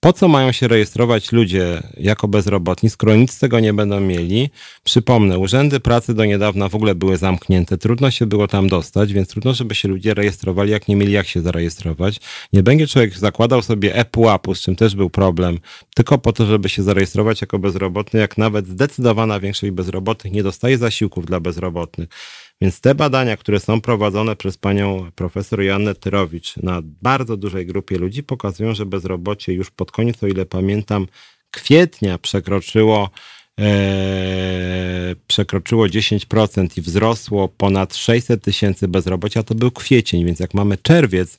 po co mają się rejestrować ludzie jako bezrobotni, skoro nic z tego nie będą mieli? Przypomnę, urzędy pracy do niedawna w ogóle były zamknięte, trudno się było tam dostać, więc trudno, żeby się ludzie rejestrowali, jak nie mieli jak się zarejestrować. Nie będzie człowiek zakładał sobie ePUAP-u, z czym też był problem, tylko po to, żeby się zarejestrować jako bezrobotny, jak nawet zdecydowana większość bezrobotnych nie dostaje zasiłków dla bezrobotnych. Więc te badania, które są prowadzone przez panią profesor Joannę Tyrowicz na bardzo dużej grupie ludzi, pokazują, że bezrobocie już pod koniec, o ile pamiętam, kwietnia przekroczyło, e, przekroczyło 10% i wzrosło ponad 600 tysięcy bezrobocia. To był kwiecień, więc jak mamy czerwiec,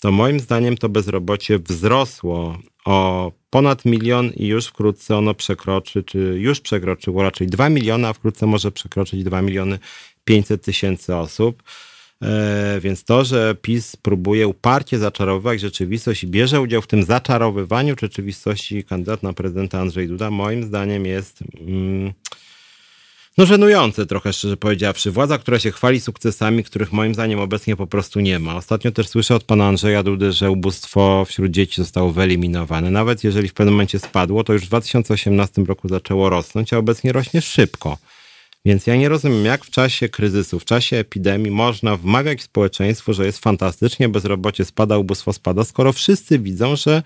to moim zdaniem to bezrobocie wzrosło o ponad milion i już wkrótce ono przekroczy, czy już przekroczyło raczej 2 miliony, a wkrótce może przekroczyć 2 miliony 500 tysięcy osób. E, więc to, że PiS próbuje uparcie zaczarowywać rzeczywistość i bierze udział w tym zaczarowywaniu rzeczywistości kandydat na prezydenta Andrzej Duda, moim zdaniem jest mm, no żenujące trochę, szczerze powiedziawszy. Władza, która się chwali sukcesami, których moim zdaniem obecnie po prostu nie ma. Ostatnio też słyszę od pana Andrzeja Dudy, że ubóstwo wśród dzieci zostało wyeliminowane. Nawet jeżeli w pewnym momencie spadło, to już w 2018 roku zaczęło rosnąć, a obecnie rośnie szybko. Więc ja nie rozumiem, jak w czasie kryzysu, w czasie epidemii można wmawiać społeczeństwu, że jest fantastycznie, bezrobocie spada, ubóstwo spada, skoro wszyscy widzą, że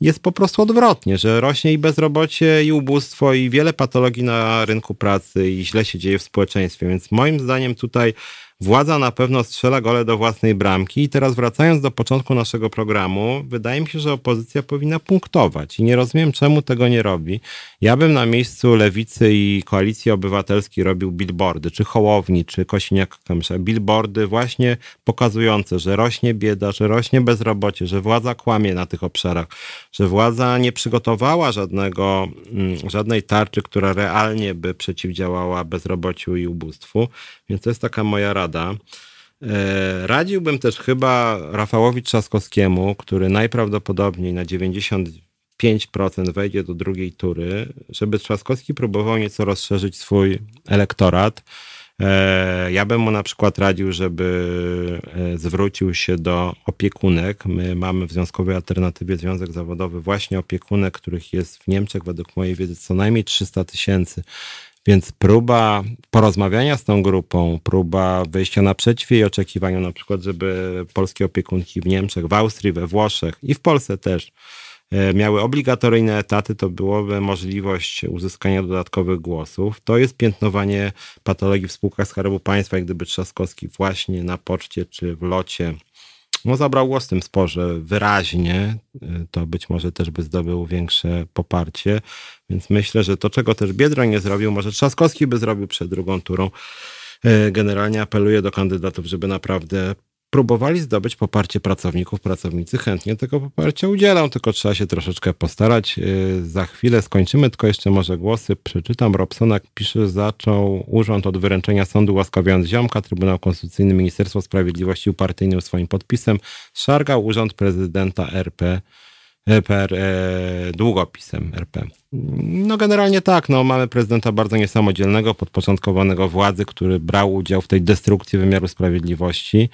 jest po prostu odwrotnie, że rośnie i bezrobocie, i ubóstwo, i wiele patologii na rynku pracy, i źle się dzieje w społeczeństwie. Więc moim zdaniem tutaj Władza na pewno strzela gole do własnej bramki. I teraz wracając do początku naszego programu, wydaje mi się, że opozycja powinna punktować i nie rozumiem, czemu tego nie robi. Ja bym na miejscu Lewicy i Koalicji Obywatelskiej robił billboardy, czy Hołowni, czy Kosiniak-Kamysza. Billboardy właśnie pokazujące, że rośnie bieda, że rośnie bezrobocie, że władza kłamie na tych obszarach, że władza nie przygotowała żadnego, mm, żadnej tarczy, która realnie by przeciwdziałała bezrobociu i ubóstwu. Więc to jest taka moja rada. E, radziłbym też chyba Rafałowi Trzaskowskiemu, który najprawdopodobniej na 95% wejdzie do drugiej tury, żeby Trzaskowski próbował nieco rozszerzyć swój elektorat. E, ja bym mu na przykład radził, żeby e, zwrócił się do opiekunek. My mamy w Związkowej Alternatywie Związek Zawodowy właśnie opiekunek, których jest w Niemczech według mojej wiedzy co najmniej 300 tysięcy. Więc próba porozmawiania z tą grupą, próba wyjścia naprzeciw jej oczekiwaniom, na przykład, żeby polskie opiekunki w Niemczech, w Austrii, we Włoszech i w Polsce też e, miały obligatoryjne etaty, to byłoby możliwość uzyskania dodatkowych głosów. To jest piętnowanie patologii w spółkach Skarbu Państwa, jak gdyby Trzaskowski właśnie na poczcie czy w locie no, zabrał głos w tym sporze wyraźnie, y, to być może też by zdobył większe poparcie. Więc myślę, że to, czego też Biedroń nie zrobił, może Trzaskowski by zrobił przed drugą turą. Y, generalnie apeluję do kandydatów, żeby naprawdę próbowali zdobyć poparcie pracowników. Pracownicy chętnie tego poparcia udzielą, tylko trzeba się troszeczkę postarać. Y, za chwilę skończymy, tylko jeszcze może głosy przeczytam. Robsonak pisze, zaczął urząd od wyręczenia sądu łaskawiając ziomka. Trybunał Konstytucyjny, Ministerstwo Sprawiedliwości upartyjnił swoim podpisem. Szargał urząd prezydenta RP. PR e, długopisem RP. No generalnie tak, no mamy prezydenta bardzo niesamodzielnego, podpoczątkowanego władzy, który brał udział w tej destrukcji wymiaru sprawiedliwości.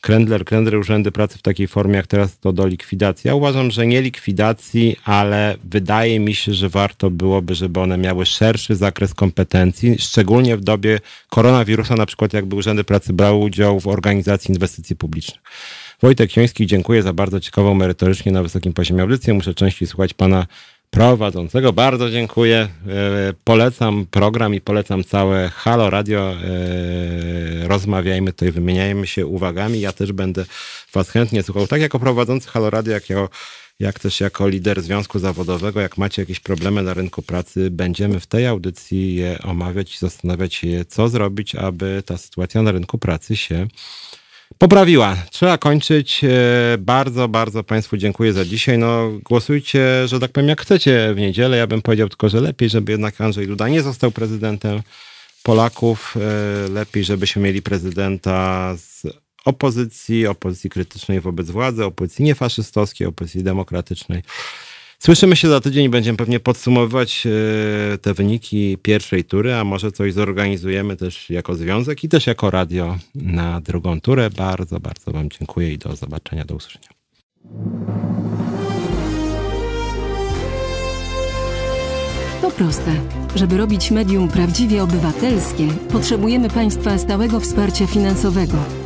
Krendler, Krendler urzędy pracy w takiej formie jak teraz to do likwidacji. Ja uważam, że nie likwidacji, ale wydaje mi się, że warto byłoby, żeby one miały szerszy zakres kompetencji, szczególnie w dobie koronawirusa, na przykład jakby urzędy pracy brały udział w organizacji inwestycji publicznych. Wojtek Joński, dziękuję za bardzo ciekawą, merytorycznie na wysokim poziomie audycję. Muszę częściej słuchać pana prowadzącego. Bardzo dziękuję. E, polecam program i polecam całe Halo Radio. E, rozmawiajmy tutaj, wymieniajmy się uwagami. Ja też będę Was chętnie słuchał. Tak jako prowadzący Halo Radio, jak, jako, jak też jako lider związku zawodowego, jak macie jakieś problemy na rynku pracy, będziemy w tej audycji je omawiać i zastanawiać się, co zrobić, aby ta sytuacja na rynku pracy się poprawiła. Trzeba kończyć. E, bardzo, bardzo Państwu dziękuję za dzisiaj. No, głosujcie, że tak powiem, jak chcecie w niedzielę. Ja bym powiedział tylko, że lepiej, żeby jednak Andrzej Duda nie został prezydentem Polaków. E, lepiej, żebyśmy mieli prezydenta z opozycji, opozycji krytycznej wobec władzy, opozycji niefaszystowskiej, opozycji demokratycznej. Słyszymy się za tydzień, będziemy pewnie podsumowywać e, te wyniki pierwszej tury, a może coś zorganizujemy też jako związek i też jako radio na drugą turę. Bardzo, bardzo Wam dziękuję i do zobaczenia, do usłyszenia. To proste. Żeby robić medium prawdziwie obywatelskie, potrzebujemy Państwa stałego wsparcia finansowego.